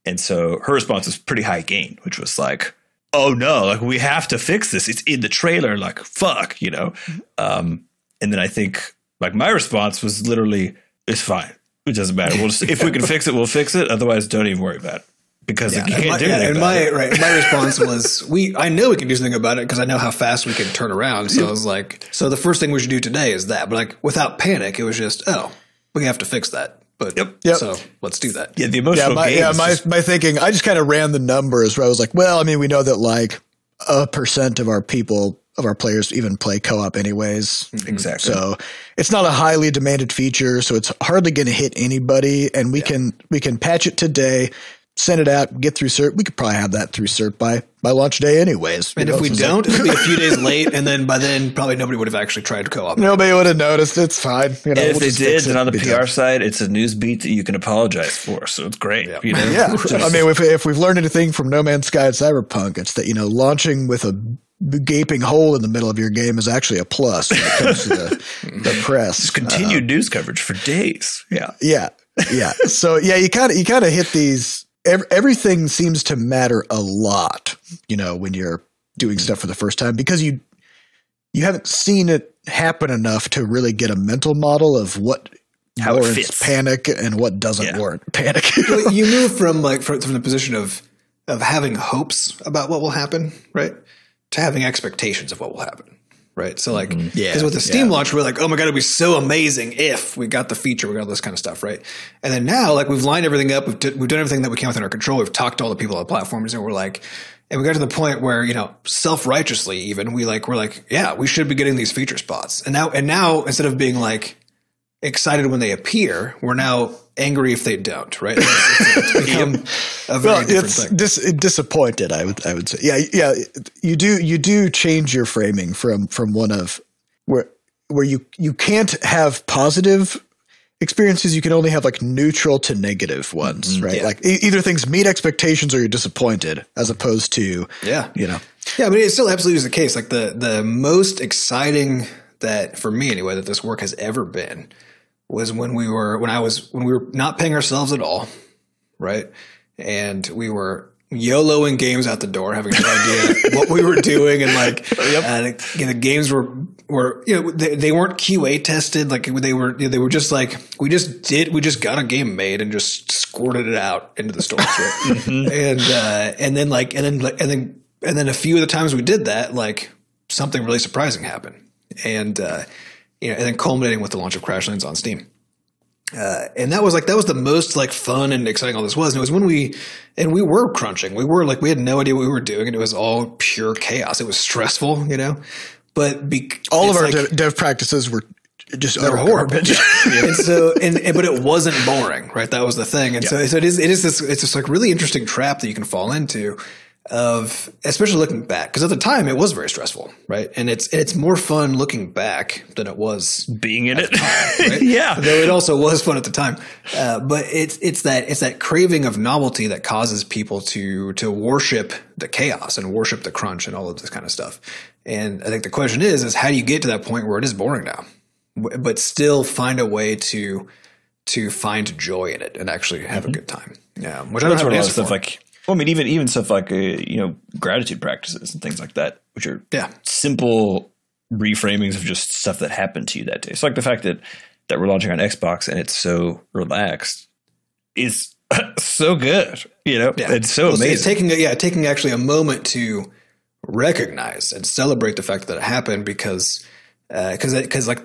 And so her response was pretty high gain which was like oh no like we have to fix this. It's in the trailer like fuck you know? Um and then i think like my response was literally it's fine it doesn't matter. We'll just, if we can fix it, we'll fix it. Otherwise, don't even worry about it because like, you can't my, do yeah, anything. and my it. right, my response was, "We, I know we can do something about it because I know how fast we can turn around." So I was like, "So the first thing we should do today is that." But like without panic, it was just, "Oh, we have to fix that." But Yep. Yep. so let's do that. Yeah, the Yeah, emotional my, yeah, my, just- my thinking, I just kind of ran the numbers where I was like, well, I mean, we know that like a percent of our people, of our players even play co-op anyways. Mm-hmm. exactly. So it's not a highly demanded feature, so it's hardly going to hit anybody. And we can we can patch it today, send it out, get through cert. We could probably have that through cert by by launch day, anyways. And if we don't, it'll be a few days [laughs] late, and then by then probably nobody would have actually tried co-op. nobody would have noticed. It's fine. You know, and if we'll they did, fix then on the PR done. side, it's a news beat that you can apologize for. So it's great. You know? Yeah, [laughs] I mean, if, if we've learned anything from No Man's Sky and Cyberpunk, it's that you know launching with a gaping hole in the middle of your game is actually a plus when it comes to the, [laughs] the press. continued uh, news coverage for days. Yeah. Yeah, yeah. So yeah, you kind of you kind of hit these. Ev- everything seems to matter a lot, you know, when you're doing stuff for the first time because you you haven't seen it happen enough to really get a mental model of what How it fits. panic and what doesn't Yeah. warrant panic. [laughs] Well, you [laughs] move from like from, from the position of of having hopes about what will happen, right, to having expectations of what will happen, right. So like, because Yeah, with the Steam yeah. launch, we're like, oh my god, it'd be so amazing if we got the feature, we got all this kind of stuff, right. And then now, like, we've lined everything up, we've, d- we've done everything that we can within our control. We've talked to all the people on the platforms, and we're like. And we got to the point where you know, self righteously, even we like we're like, yeah, we should be getting these feature spots. And now, and now, instead of being like, excited when they appear. We're now angry if they don't. Right? It's, it's, [laughs] become a very well, different it's thing. dis- disappointed. I would I would say, yeah, yeah. You do you do change your framing from from one of where where you you can't have positive experiences. You can only have like neutral to negative ones, mm-hmm. right? yeah. Like e- either things meet expectations or you're disappointed, as opposed to Yeah. you know. Yeah, but it still absolutely is the case. Like the the most exciting that for me anyway that this work has ever been was when we were when I was when we were not paying ourselves at all, right? And we were YOLOing games out the door, having no idea [laughs] what we were doing, and like uh, you know, the games were were you know they, they weren't QA tested, like they were you know, they were just like we just did we just got a game made and just squirted it out into the stores, [laughs] right? and uh, and then like and then like, and then and then a few of the times we did that, like something really surprising happened, and uh, you know, and then culminating with the launch of Crashlands on Steam. Uh, and that was like that was the most like fun and exciting all this was. And it was when we and we were crunching. We were like we had no idea what we were doing, and it was all pure chaos. It was stressful, you know. But be, All of our like- dev, dev practices were just they were horrible. [laughs] and so, [laughs] and, and- but it wasn't boring, right? That was the thing. And so, so it is, it is this, it's this like really interesting trap that you can fall into of, especially looking back. Cause at the time it was very stressful, right? And it's, it's more fun looking back than it was Being in it. [laughs] right? yeah. Though it also was fun at the time. Uh, but it's it's that it's that craving of novelty that causes people to to worship the chaos and worship the crunch and all of this kind of stuff. And I think the question is is how do you get to that point where it is boring now, but still find a way to to find joy in it and actually have a good time. Yeah, which I don't have an a lot of answer stuff for. like. Well, I mean, even even stuff like uh, you know gratitude practices and things like that, which are Yeah. simple reframings of just stuff that happened to you that day. So, like the fact that that we're launching on Xbox and it's so relaxed is [laughs] so good. You know, Yeah. it's so Well, amazing. It's taking yeah, taking actually a moment to recognize and celebrate the fact that it happened because because because like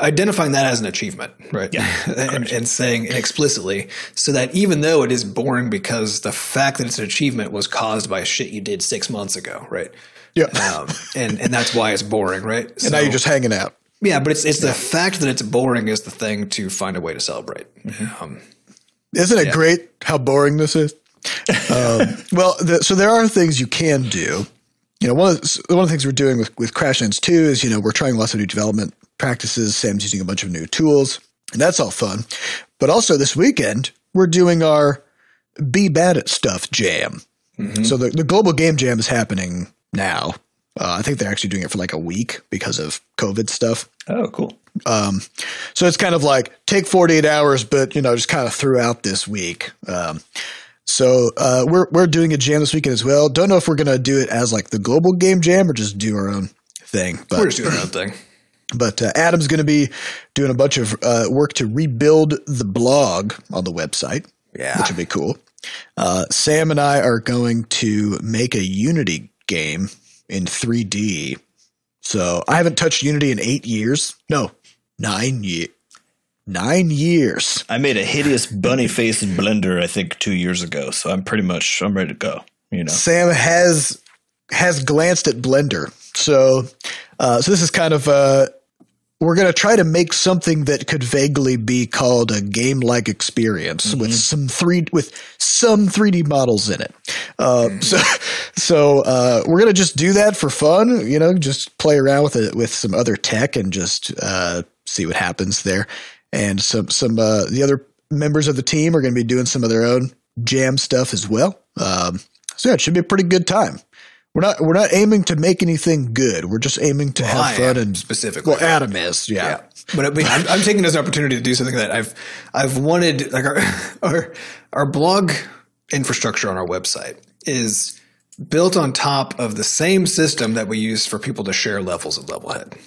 identifying that as an achievement, right? Yeah, [laughs] and, and saying it explicitly so that even though it is boring because the fact that it's an achievement was caused by shit you did six months ago, right? yeah. [laughs] Um, and and that's why it's boring, right? So, and now you're just hanging out. yeah, but it's it's the fact that it's boring is the thing to find a way to celebrate. Um, Isn't it great how boring this is? [laughs] um, well, the, so there are things you can do. You know, one of the, one of the things we're doing with with Crashlands Two is you know we're trying lots of new development practices. Sam's using a bunch of new tools, and that's all fun. But also this weekend we're doing our Be Bad at Stuff Jam. So the, the global game jam is happening now. Uh, I think they're actually doing it for like a week because of COVID stuff. Oh, cool. Um, so it's kind of like take 48 hours, but you know, just kind of throughout this week. Um, so uh, we're we're doing a jam this weekend as well. Don't know if we're gonna do it as like the global game jam or just do our own thing. But We're just doing our own thing. but uh, Adam's going to be doing a bunch of uh, work to rebuild the blog on the website, Yeah. which would be cool. Uh, Sam and I are going to make a Unity game in 3D. So I haven't touched Unity in eight years. No, nine years. Nine years. I made a hideous bunny face in Blender, I think, two years ago. So I'm pretty much I'm ready to go. You know, Sam has has glanced at Blender. So uh, so this is kind of uh, we're going to try to make something that could vaguely be called a game like experience with some three with some 3D models in it. Uh, So [laughs] so uh, we're going to just do that for fun. You know, just play around with it with some other tech and just uh, see what happens there. And some some uh, the other members of the team are going to be doing some of their own jam stuff as well. Um, so yeah, it should be a pretty good time. We're not we're not aiming to make anything good. We're just aiming to I have fun and specifically. well, Adam is yeah. Yeah. But I mean, I'm, I'm taking this opportunity to do something that I've I've wanted. Like our [laughs] our our blog infrastructure on our website is built on top of the same system that we use for people to share levels of Levelhead,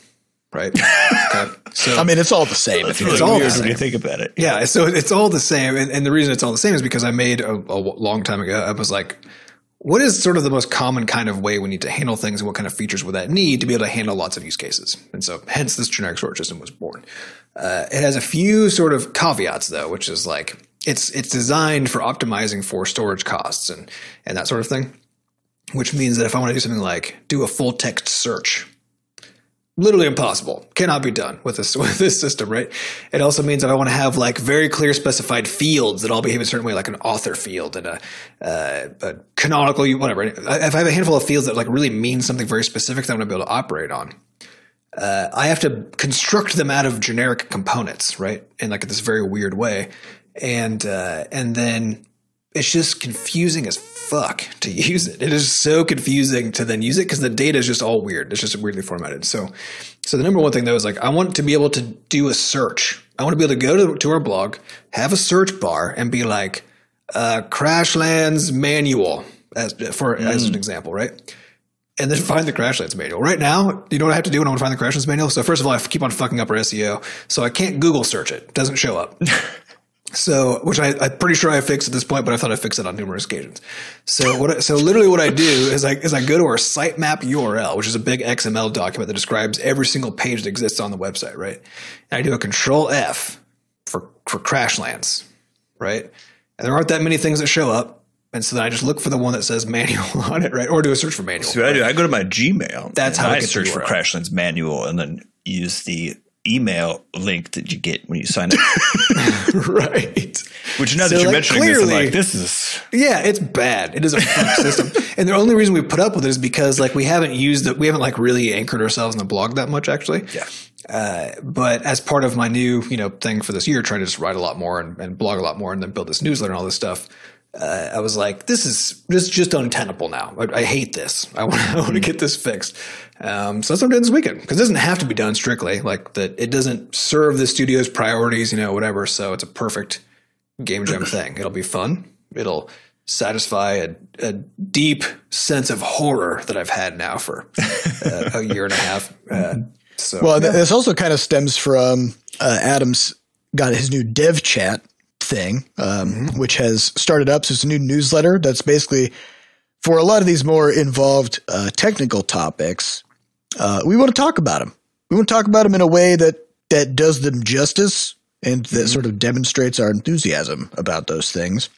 right? [laughs] So I mean, it's all the same. If you It's all about the weird it. when you think about it. yeah, so it's all the same, and, and the reason it's all the same is because I made a, a long time ago. I was like, what is sort of the most common kind of way we need to handle things, and what kind of features would that need to be able to handle lots of use cases? And so, hence, this generic storage system was born. Uh, it has a few sort of caveats, though, which is like it's it's designed for optimizing for storage costs and and that sort of thing. Which means that if I want to do something like do a full text search literally impossible. Cannot be done with this [laughs] with this system, right? It also means that I want to have like very clear specified fields that all behave a certain way, like an author field and a, uh, a canonical, whatever. If I have a handful of fields that like really mean something very specific that I'm going to be able to operate on, uh, I have to construct them out of generic components, right? In like this very weird way, and uh, and then it's just confusing as fuck to [laughs] use it. It is so confusing to then use it because the data is just all weird. It's just weirdly formatted. So, so the number one thing though is like I want to be able to do a search. I want to be able to go to, to our blog, have a search bar, and be like uh, Crashlands manual as for as an example, right? And then find the Crashlands manual. Right now, you know what I have to do when I want to find the Crashlands manual? So first of all, I keep on fucking up our SEO, so I can't Google search it. It doesn't show up. [laughs] So, which I, I'm pretty sure I fixed at this point, but I thought I fixed it on numerous occasions. So, what? I, so literally, what I do is I is I go to our sitemap URL, which is a big XML document that describes every single page that exists on the website, right? And I do a Control F for for Crashlands, right? And there aren't that many things that show up, and so then I just look for the one that says manual [laughs] on it, right? Or do a search for manual. See what I do? I go to my Gmail. That's how I gets search for. Crashlands manual and then use the email link that you get when you sign up. [laughs] right. Which now So, that you're like, mentioning this, I'm like, this is Yeah, it's bad. It is a [laughs] system, and the only reason we put up with it is because like we haven't used it. We haven't like really anchored ourselves in the blog that much, actually. yeah. Uh, but as part of my new, you know, thing for this year, trying to just write a lot more and, and blog a lot more, and then build this newsletter and all this stuff, uh, I was like, this is this is just untenable now. I, I hate this. I want [laughs] I want to get this fixed. Um, so that's what I'm doing this weekend because it doesn't have to be done strictly like that. It doesn't serve the studio's priorities, you know, whatever. So it's a perfect game jam thing. [clears throat] It'll be fun. It'll satisfy a, a deep sense of horror that I've had now for uh, a [laughs] year and a half. Uh, so Well, th- this also kind of stems from uh, Adam's got his new dev chat thing, um, which has started up. So it's a new newsletter that's basically for a lot of these more involved uh, technical topics. Uh, we want to talk about them. We want to talk about them in a way that that does them justice and that sort of demonstrates our enthusiasm about those things.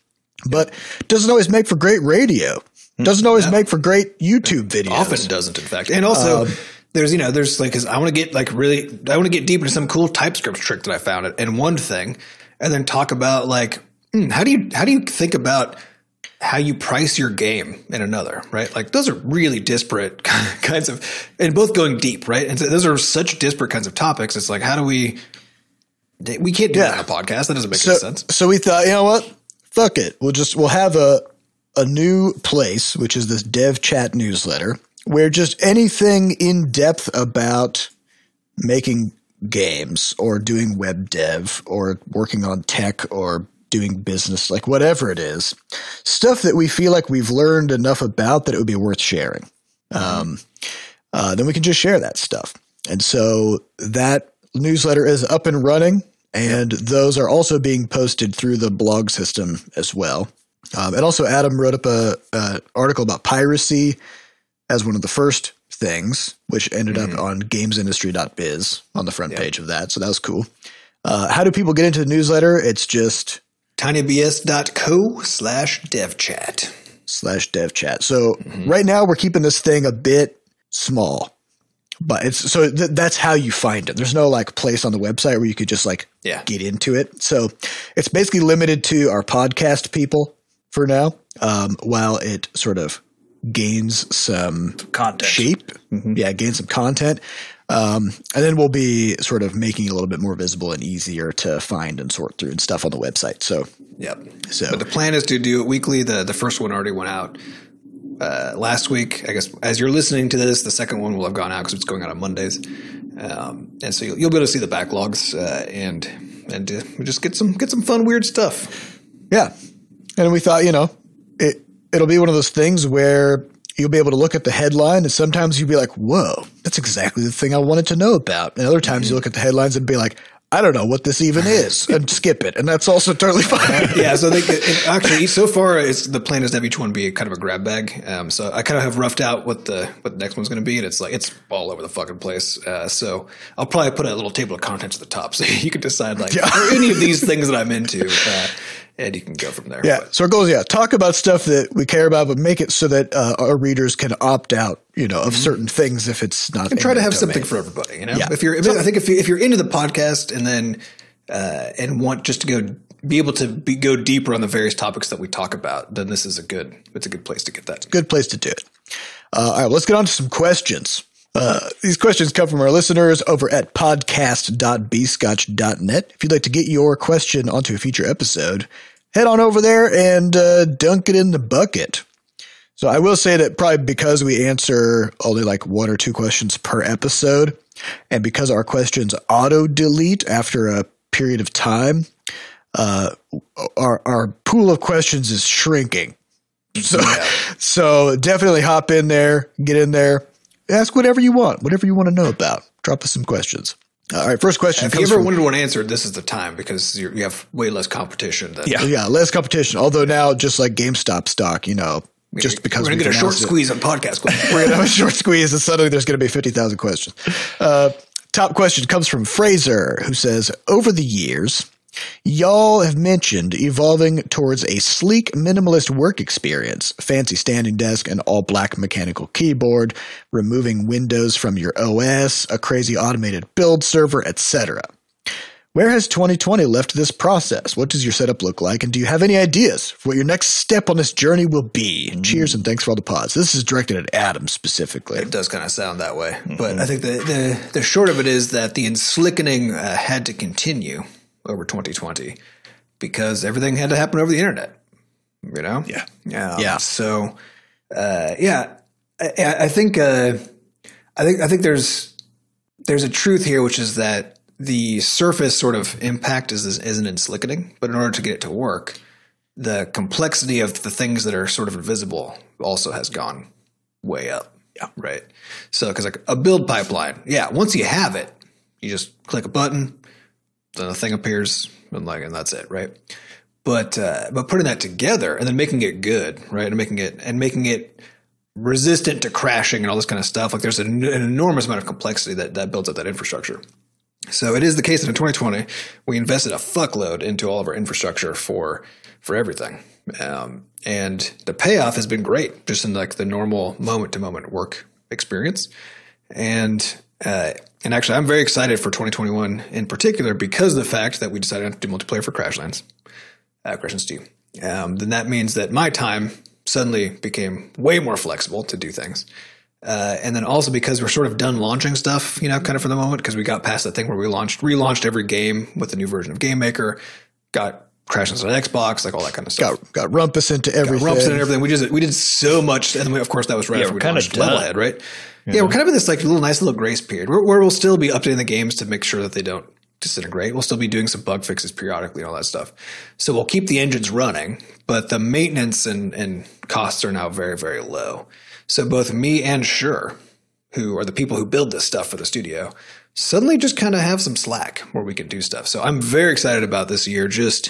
But doesn't always make for great radio. Doesn't always make for great YouTube videos. often doesn't, in fact. And also, there's you know, there's like, cause I want to get like really, I want to get deep into some cool TypeScript trick that I found it and one thing, and then talk about like, hmm, how do you how do you think about how you price your game in another, right? Like those are really disparate [laughs] kinds of, and both going deep, right? And so those are such disparate kinds of topics. It's like, how do we? We can't do that on a podcast. That doesn't make so, any sense. so we thought, you know what? fuck it. We'll just we'll have a a new place, which is this dev chat newsletter, where just anything in depth about making games or doing web dev or working on tech or doing business, like whatever it is, stuff that we feel like we've learned enough about that it would be worth sharing. Um, uh, then we can just share that stuff. And so that newsletter is up and running, and those are also being posted through the blog system as well. Um, and also, Adam wrote up a, a article about piracy as one of the first things, which ended up on gamesindustry.biz on the front page of that. So that was cool. Uh, how do people get into the newsletter? It's just tinybs.co slash devchat. slash dev chat. So right now we're keeping this thing a bit small, but it's so th- that's how you find it. There's no like place on the website where you could just like Yeah. get into it. So it's basically limited to our podcast people for now, um, while it sort of gains some Content. shape. Yeah, gain some content. Um, and then we'll be sort of making it a little bit more visible and easier to find and sort through and stuff on the website. So Yep. So- but the plan is to do it weekly. The the first one already went out uh, last week. I guess as you're listening to this, the second one will have gone out because it's going out on Mondays. Um, and so you'll, you'll be able to see the backlogs uh, and and uh, just get some get some fun weird stuff. Yeah. And we thought, you know, it it'll be one of those things where you'll be able to look at the headline and sometimes you'll be like, whoa, that's exactly the thing I wanted to know about. And other times you look at the headlines and be like, I don't know what this even is and skip it. And that's also totally [laughs] fine. yeah, so they it- actually so far it's the plan is to have each one be kind of a grab bag. Um, so I kind of have roughed out what the what the next one's going to be, and it's like it's all over the fucking place. Uh, so I'll probably put a little table of contents at the top, [laughs] so you can decide like are any of these things that I'm into, uh, and you can go from there. Yeah. But- So our goal is, yeah, talk about stuff that we care about, but make it so that uh, our readers can opt out, you know, of certain things if it's not. and try to have something for everybody. You know, if you're, I think if you, if you're into the podcast and then uh, and want just to go be able to be, go deeper on the various topics that we talk about, then this is a good it's a good place to get that. good place to do it. Uh, all right, let's get on to some questions. Uh, these questions come from our listeners over at podcast.bscotch.net. If you'd like to get your question onto a future episode, head on over there and uh, dunk it in the bucket. So I will say that probably because we answer only like one or two questions per episode, and because our questions auto delete after a period of time, uh, our our pool of questions is shrinking. So, [laughs] so definitely hop in there, get in there, ask whatever you want, whatever you want to know about. Drop us some questions. All right, first question If you ever from wanted one answered, this is the time because you're, you have way less competition. Than, Yeah. yeah, less competition. Although now, just like GameStop stock, you know, just because we're gonna get a short it- squeeze on podcast. questions. [laughs] we're gonna have a short squeeze, and suddenly there's gonna be fifty thousand questions. Uh, top question comes from Fraser, who says, "Over the years, y'all have mentioned evolving towards a sleek, minimalist work experience, fancy standing desk, and all black mechanical keyboard, removing Windows from your OS, a crazy automated build server, etc." Where has 2020 left this process? What does your setup look like? And do you have any ideas for what your next step on this journey will be? Cheers and thanks for all the pods. This is directed at Adam specifically. It does kind of sound that way, but I think the, the the short of it is that the enslickening uh, had to continue over 2020 because everything had to happen over the internet. You know, Yeah. yeah, Yeah. So, uh, yeah, I, I think uh, I think I think there's there's a truth here, which is that the surface sort of impact is isn't enslickening, but in order to get it to work, the complexity of the things that are sort of invisible also has gone way up. Yeah. Right. So, because like a build pipeline, yeah, once you have it, you just click a button, then the thing appears, and like, and that's it, right? But uh, but putting that together and then making it good, right, and making it and making it resistant to crashing and all this kind of stuff, like there's an, an enormous amount of complexity that that builds up that infrastructure. So it is the case that in 2020 we invested a fuckload into all of our infrastructure for for everything, um, and the payoff has been great, just in like the normal moment to moment work experience, and uh, and actually I'm very excited for 2021 in particular because of the fact that we decided to do multiplayer for Crashlands, uh, Crashlands 2. Um, then that means that my time suddenly became way more flexible to do things. Uh, and then also because we're sort of done launching stuff, you know, kind of for the moment, because we got past that thing where we launched, relaunched every game with a new version of Game Maker, got crashes on Xbox, like all that kind of stuff. Got got Rumpus into everything. Rumpus and everything. We just we did so much, and we, of course that was right Yeah, we're kinda launched Level done. Head, right? Yeah. we're kind of in this like little nice little grace period where, where we'll still be updating the games to make sure that they don't disintegrate. We'll still be doing some bug fixes periodically and all that stuff. So we'll keep the engines running, but the maintenance and, and costs are now very very low. So both me and Shu, who are the people who build this stuff for the studio, suddenly just kind of have some slack where we can do stuff. So I'm very excited about this year. Just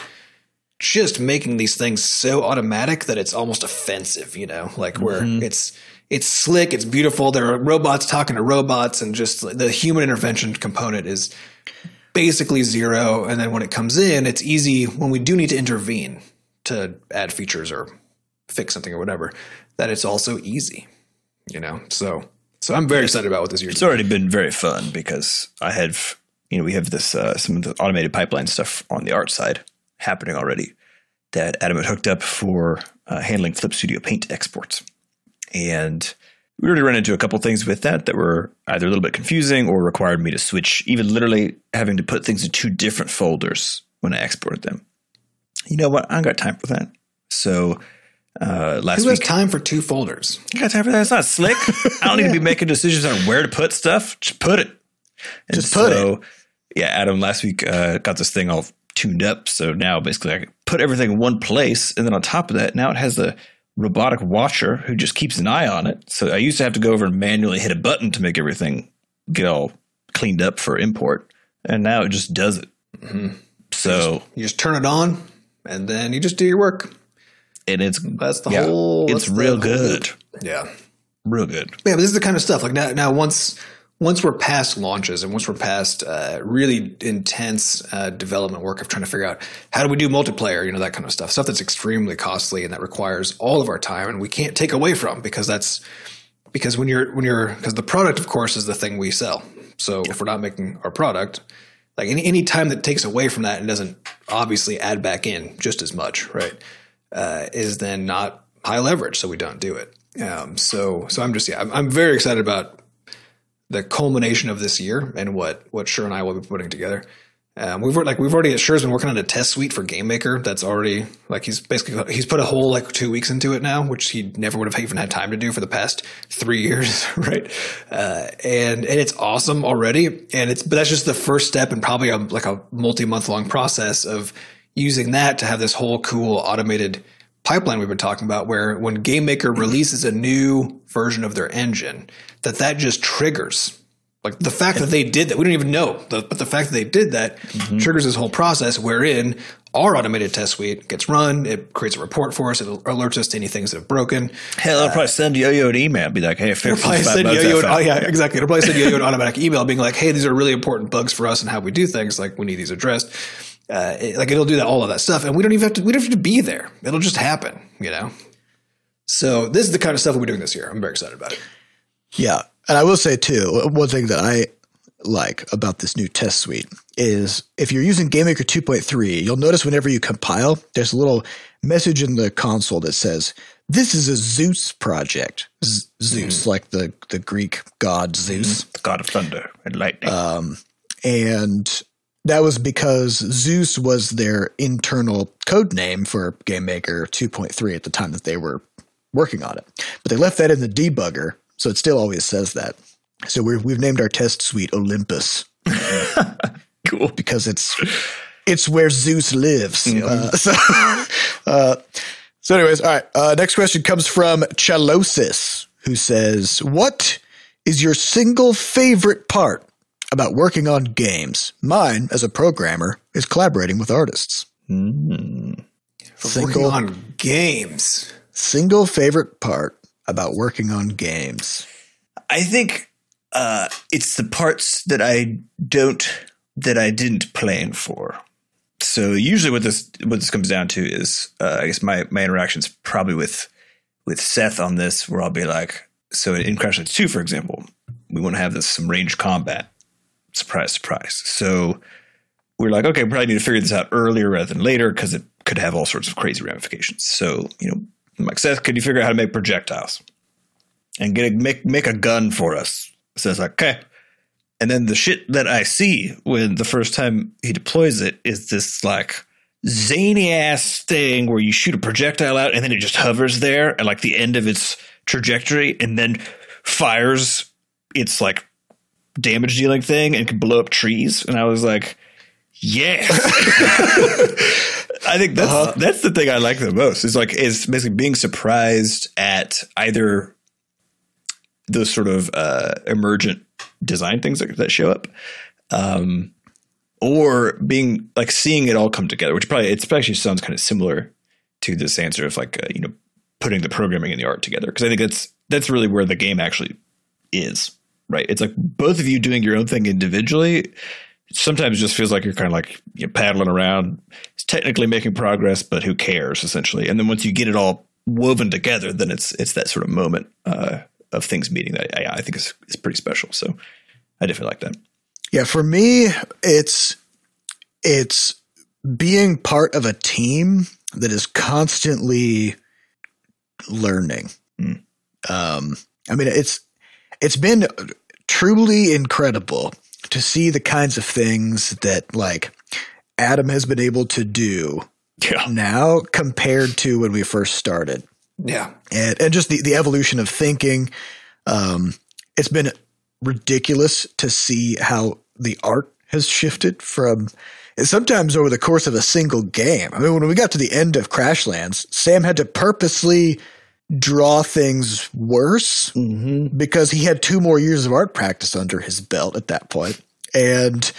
just making these things so automatic that it's almost offensive, you know, like where it's it's slick, it's beautiful. There are robots talking to robots, and just the human intervention component is basically zero. And then when it comes in, it's easy when we do need to intervene to add features or fix something or whatever. That it's also easy, you know. So so I'm very excited about what this year. It's already been very fun because I have, you know, we have this uh, some of the automated pipeline stuff on the art side happening already that Adam had hooked up for uh, handling Clip Studio Paint exports, and we already run into a couple things with that that were either a little bit confusing or required me to switch, even literally having to put things in two different folders when I exported them. You know what? I don't got time for that. So uh, last Who has week, time for two folders? I got time for that. It's not slick. [laughs] I don't need to be making decisions on where to put stuff. Just put it. And Just put so, Yeah, Adam last week uh, got this thing all tuned up. So now basically I put everything in one place. And then on top of that, now it has the robotic watcher who just keeps an eye on it. So I used to have to go over and manually hit a button to make everything get all cleaned up for import. And now it just does it. Mm-hmm. So, You just turn it on, and then you just do your work. and it's, That's the yeah, whole. it's real good. Yeah. Real good. Yeah, but this is the kind of stuff like now. Now, once once we're past launches and once we're past uh, really intense uh, development work of trying to figure out how do we do multiplayer, you know, that kind of stuff, stuff that's extremely costly and that requires all of our time, and we can't take away from because that's because when you're when you're because the product, of course, is the thing we sell. So if we're not making our product, like any any time that takes away from that and doesn't obviously add back in just as much, right, uh, is then not high leverage. So we don't do it. Um, so so I'm just yeah, I'm, I'm very excited about the culmination of this year and what what Shu and I will be putting together. Um, we've like we've already Shu's been working on a test suite for Game Maker that's already like he's basically he's put a whole like two weeks into it now, which he never would have even had time to do for the past three years, [laughs] right? Uh, and and it's awesome already, and it's but that's just the first step and probably a like a multi month long process of using that to have this whole cool automated pipeline we've been talking about where when game maker mm-hmm. releases a new version of their engine that that just triggers like the fact that they did that we don't even know but the fact that they did that mm-hmm. triggers this whole process wherein our automated test suite gets run it creates a report for us it alerts us to any things that have broken Hell, I'll uh, probably send Yo-Yo an email, be like, "Hey, It'll fix probably send Yo-Yo, found." oh yeah, exactly. It'll probably send Yo-Yo an automatic email being like, "Hey, these are really important bugs for us and how we do things. Like, we need these addressed." Uh, it- like, it'll do that all of that stuff, and we don't even have to. We don't have to be there. It'll just happen, you know. So this is the kind of stuff we'll be doing this year. I'm very excited about it. Yeah. And I will say too, one thing that I like about this new test suite is if you're using GameMaker 2.3, you'll notice whenever you compile, there's a little message in the console that says, this is a Zeus project. Z- Zeus, mm. like the, the Greek god Zeus. The God of Thunder and Lightning. Um, and that was because Zeus was their internal code name for GameMaker 2.3 at the time that they were working on it. But they left that in the debugger, so it still always says that. So we're, we've named our test suite Olympus [laughs] cool. because it's it's where Zeus lives. Uh, [laughs] so, uh, so, anyways, all right. Uh, next question comes from Chalosis, who says, "What is your single favorite part about working on games? Mine, as a programmer, is collaborating with artists. Working Single on games. single favorite part about working on games. I think uh, it's the parts that I don't that I didn't plan for. So usually, what this what this comes down to is, uh, I guess my my interactions probably with with Seth on this, where I'll be like, so in Crashlands Two, for example, we want to have this some range combat. Surprise, surprise. So we're like, okay, we probably need to figure this out earlier rather than later because it could have all sorts of crazy ramifications. So you know, like Seth, could you figure out how to make projectiles? and get a, make make a gun for us. It's like okay, and then the shit that I see when the first time he deploys it is this like zany ass thing where you shoot a projectile out and then it just hovers there at like the end of its trajectory and then fires its like damage dealing thing and can blow up trees. And I was like, yes. [laughs] I think that's uh-huh. that's the thing I like the most. Is like is basically being surprised at either those sort of uh, emergent design things that, that show up, um, or being like seeing it all come together. Which probably it actually sounds kind of similar to this answer of like uh, you know putting the programming and the art together because I think that's that's really where the game actually is. Right, it's like both of you doing your own thing individually sometimes it just feels like you're kind of like you know, paddling around. It's technically making progress, but who cares essentially? And then once you get it all woven together, then it's it's that sort of moment uh, of things meeting that I, I think is is pretty special. So I definitely like that. Yeah, for me, it's it's being part of a team that is constantly learning. Mm. Um, I mean, it's it's been truly incredible to see the kinds of things that like Adam has been able to do yeah. now compared to when we first started. Yeah. And and just the, the evolution of thinking. Um, it's been ridiculous to see how the art has shifted from sometimes over the course of a single game. I mean, when we got to the end of Crashlands, Sam had to purposely draw things worse mm-hmm. because he had two more years of art practice under his belt at that point. And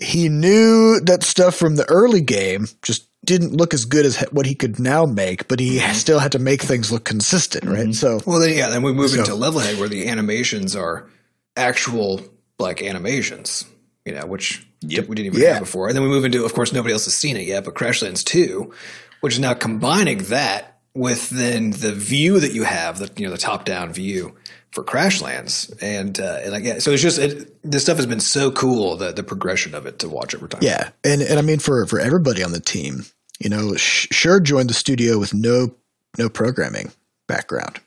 he knew that stuff from the early game just didn't look as good as what he could now make, but he mm-hmm. still had to make things look consistent, right? Mm-hmm. So, well, then yeah, then we move so, into Levelhead where the animations are actual like animations, you know, which yep. we didn't even yeah. have before. And then we move into, of course, nobody else has seen it yet, but Crashlands Two, which is now combining that with then the view that you have, the you know the top down view for Crashlands, and uh, and like so it's just it, this stuff has been so cool the the progression of it to watch over time. Yeah, and and I mean for for everybody on the team, you know, Shu joined the studio with no no programming background,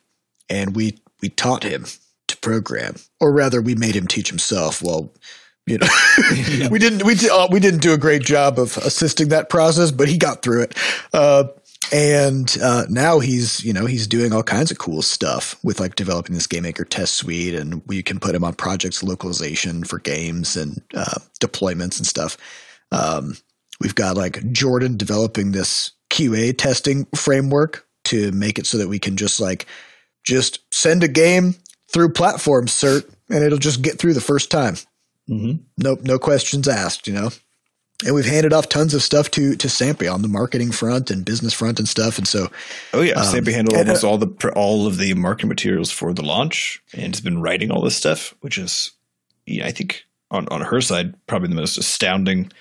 and we we taught him to program, or rather, we made him teach himself. Well, you know, [laughs] we didn't we uh, we didn't do a great job of assisting that process, but he got through it. Uh, and uh, now he's you know he's doing all kinds of cool stuff with like developing this GameMaker test suite, and we can put him on projects localization for games and uh, deployments and stuff. Um, we've got like Jordan developing this QA testing framework to make it so that we can just like just send a game through platform cert and it'll just get through the first time. Mm-hmm. No, no questions asked. You know and we've handed off tons of stuff to to Sampy on the marketing front and business front and stuff. And so, oh yeah, um, Sampy handled almost uh, all the all of the marketing materials for the launch, and has been writing all this stuff, which is, yeah, I think on on her side probably the most astounding.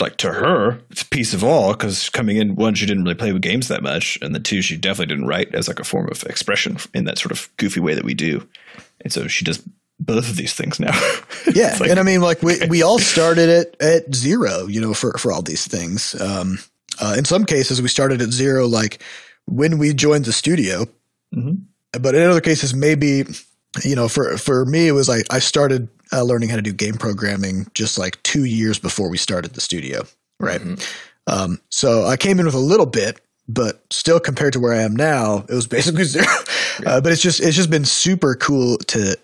Like to her, it's piece of all because coming in, one, she didn't really play with games that much, and the two, she definitely didn't write as like a form of expression in that sort of goofy way that we do. And so she does both of these things now. [laughs] yeah, like, and I mean, like we we all [laughs] started at at zero, you know, for for all these things. Um, uh, in some cases, we started at zero, like when we joined the studio. Mm-hmm. But in other cases, maybe you know, for for me, it was like I started uh, learning how to do game programming just like two years before we started the studio, right? Mm-hmm. Um, so I came in with a little bit, but still compared to where I am now, it was basically [laughs] zero. Uh, but it's just it's just been super cool to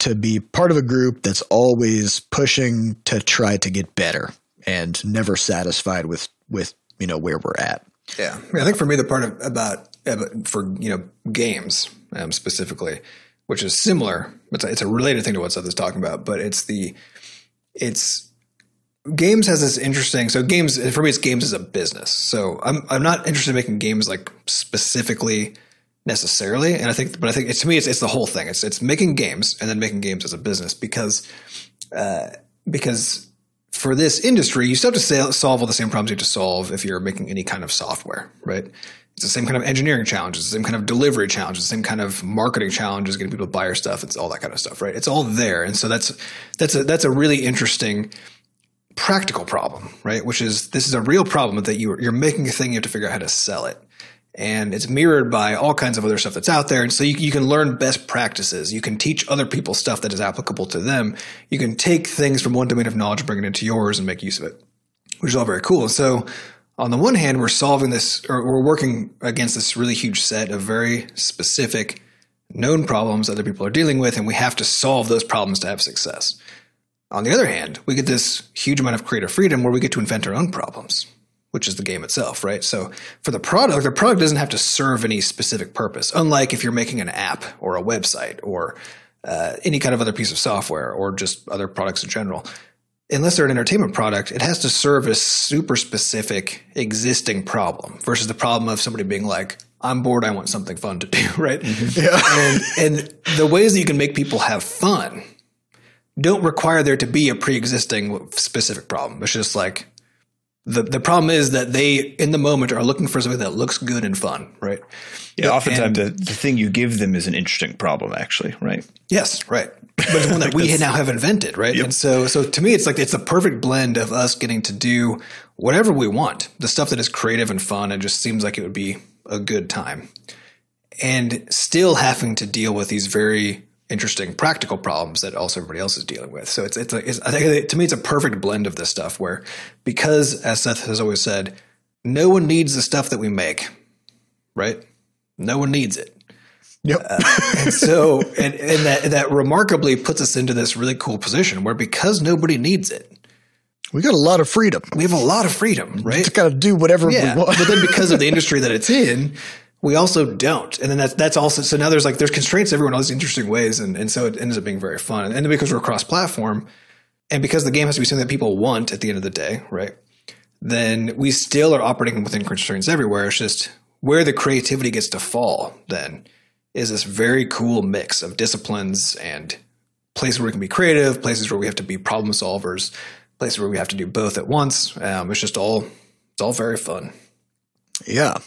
to be part of a group that's always pushing to try to get better and never satisfied with with you know where we're at. Yeah, I think for me the part of, about, about for you know games um, specifically, which is similar. It's a, it's a related thing to what Seth is talking about, but it's the it's games has this interesting. So games for me, it's games as a business. So I'm I'm not interested in making games like specifically necessarily. And I think, but I think it's, to me, it's, it's the whole thing. It's, it's making games and then making games as a business because, uh, because for this industry, you still have to say, solve all the same problems you have to solve if you're making any kind of software, right? It's the same kind of engineering challenges, the same kind of delivery challenges, the same kind of marketing challenges, getting people to buy your stuff. It's all that kind of stuff, right? It's all there. And so that's, that's a, that's a really interesting, practical problem, right? Which is this is a real problem that you, you're making a thing, you have to figure out how to sell it and it's mirrored by all kinds of other stuff that's out there. And so you, you, can learn best practices. You can teach other people stuff that is applicable to them. You can take things from one domain of knowledge, bring it into yours, and make use of it, which is all very cool. So on the one hand, we're solving this, or we're working against this really huge set of very specific known problems other people are dealing with, and we have to solve those problems to have success. On the other hand, we get this huge amount of creative freedom where we get to invent our own problems, which is the game itself, right? So for the product, the product doesn't have to serve any specific purpose, unlike if you're making an app or a website or uh, any kind of other piece of software or just other products in general. Unless they're an entertainment product, it has to serve a super specific existing problem versus the problem of somebody being like, I'm bored, I want something fun to do, [laughs] right? Yeah. and, and the ways that you can make people have fun don't require there to be a pre-existing specific problem. It's just like the the problem is that they in the moment are looking for something that looks good and fun, right? Yeah, oftentimes the, the thing you give them is an interesting problem, actually, right? Yes, right. But it's one that [laughs] we now have invented, right? And so so to me it's like it's a perfect blend of us getting to do whatever we want. The stuff that is creative and fun and just seems like it would be a good time. And still having to deal with these very interesting practical problems that also everybody else is dealing with. So it's it's, a, it's I think to me it's a perfect blend of this stuff where because as Seth has always said, no one needs the stuff that we make, right? No one needs it. Yep. Uh, and so [laughs] and, and that that remarkably puts us into this really cool position where because nobody needs it, we got a lot of freedom. we have a lot of freedom, right? Just got to do whatever Yeah, we want. but then because of the [laughs] industry that it's in, we also don't. And then that's that's also so now there's like there's constraints everywhere in all these interesting ways, and and so it ends up being very fun. And then because we're cross platform, and because the game has to be something that people want at the end of the day, right? Then we still are operating within constraints everywhere. It's just where the creativity gets to fall. Then is this very cool mix of disciplines and places where we can be creative, places where we have to be problem solvers, places where we have to do both at once. Um, it's just all it's all very fun. Yeah.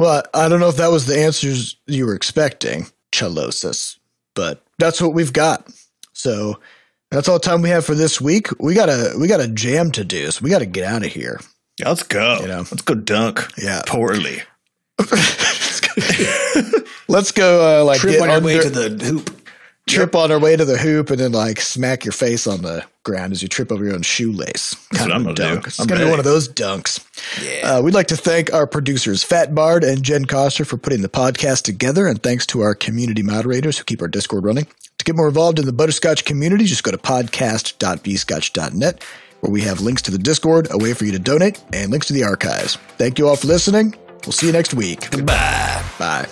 Well, I don't know if that was the answers you were expecting, Chalosis, but that's what we've got. So that's all the time we have for this week. We got a we got a jam to do, so we got to get out of here. Yeah, let's go. You know. let's go dunk. Yeah. poorly. [laughs] Let's go uh, like Trip get on your way to the hoop. Trip on our way to the hoop and then like smack your face on the ground as you trip over your own shoelace. That's what I'm gonna do. dunk. It's I'm gonna be one of those dunks. Yeah. Uh, we'd like to thank our producers, Fat Bard and Jen Coster, for putting the podcast together, and thanks to our community moderators who keep our Discord running. To get more involved in the Butterscotch community, just go to podcast.bscotch.net, where we have links to the Discord, a way for you to donate, and links to the archives. Thank you all for listening. We'll see you next week. Goodbye. Bye.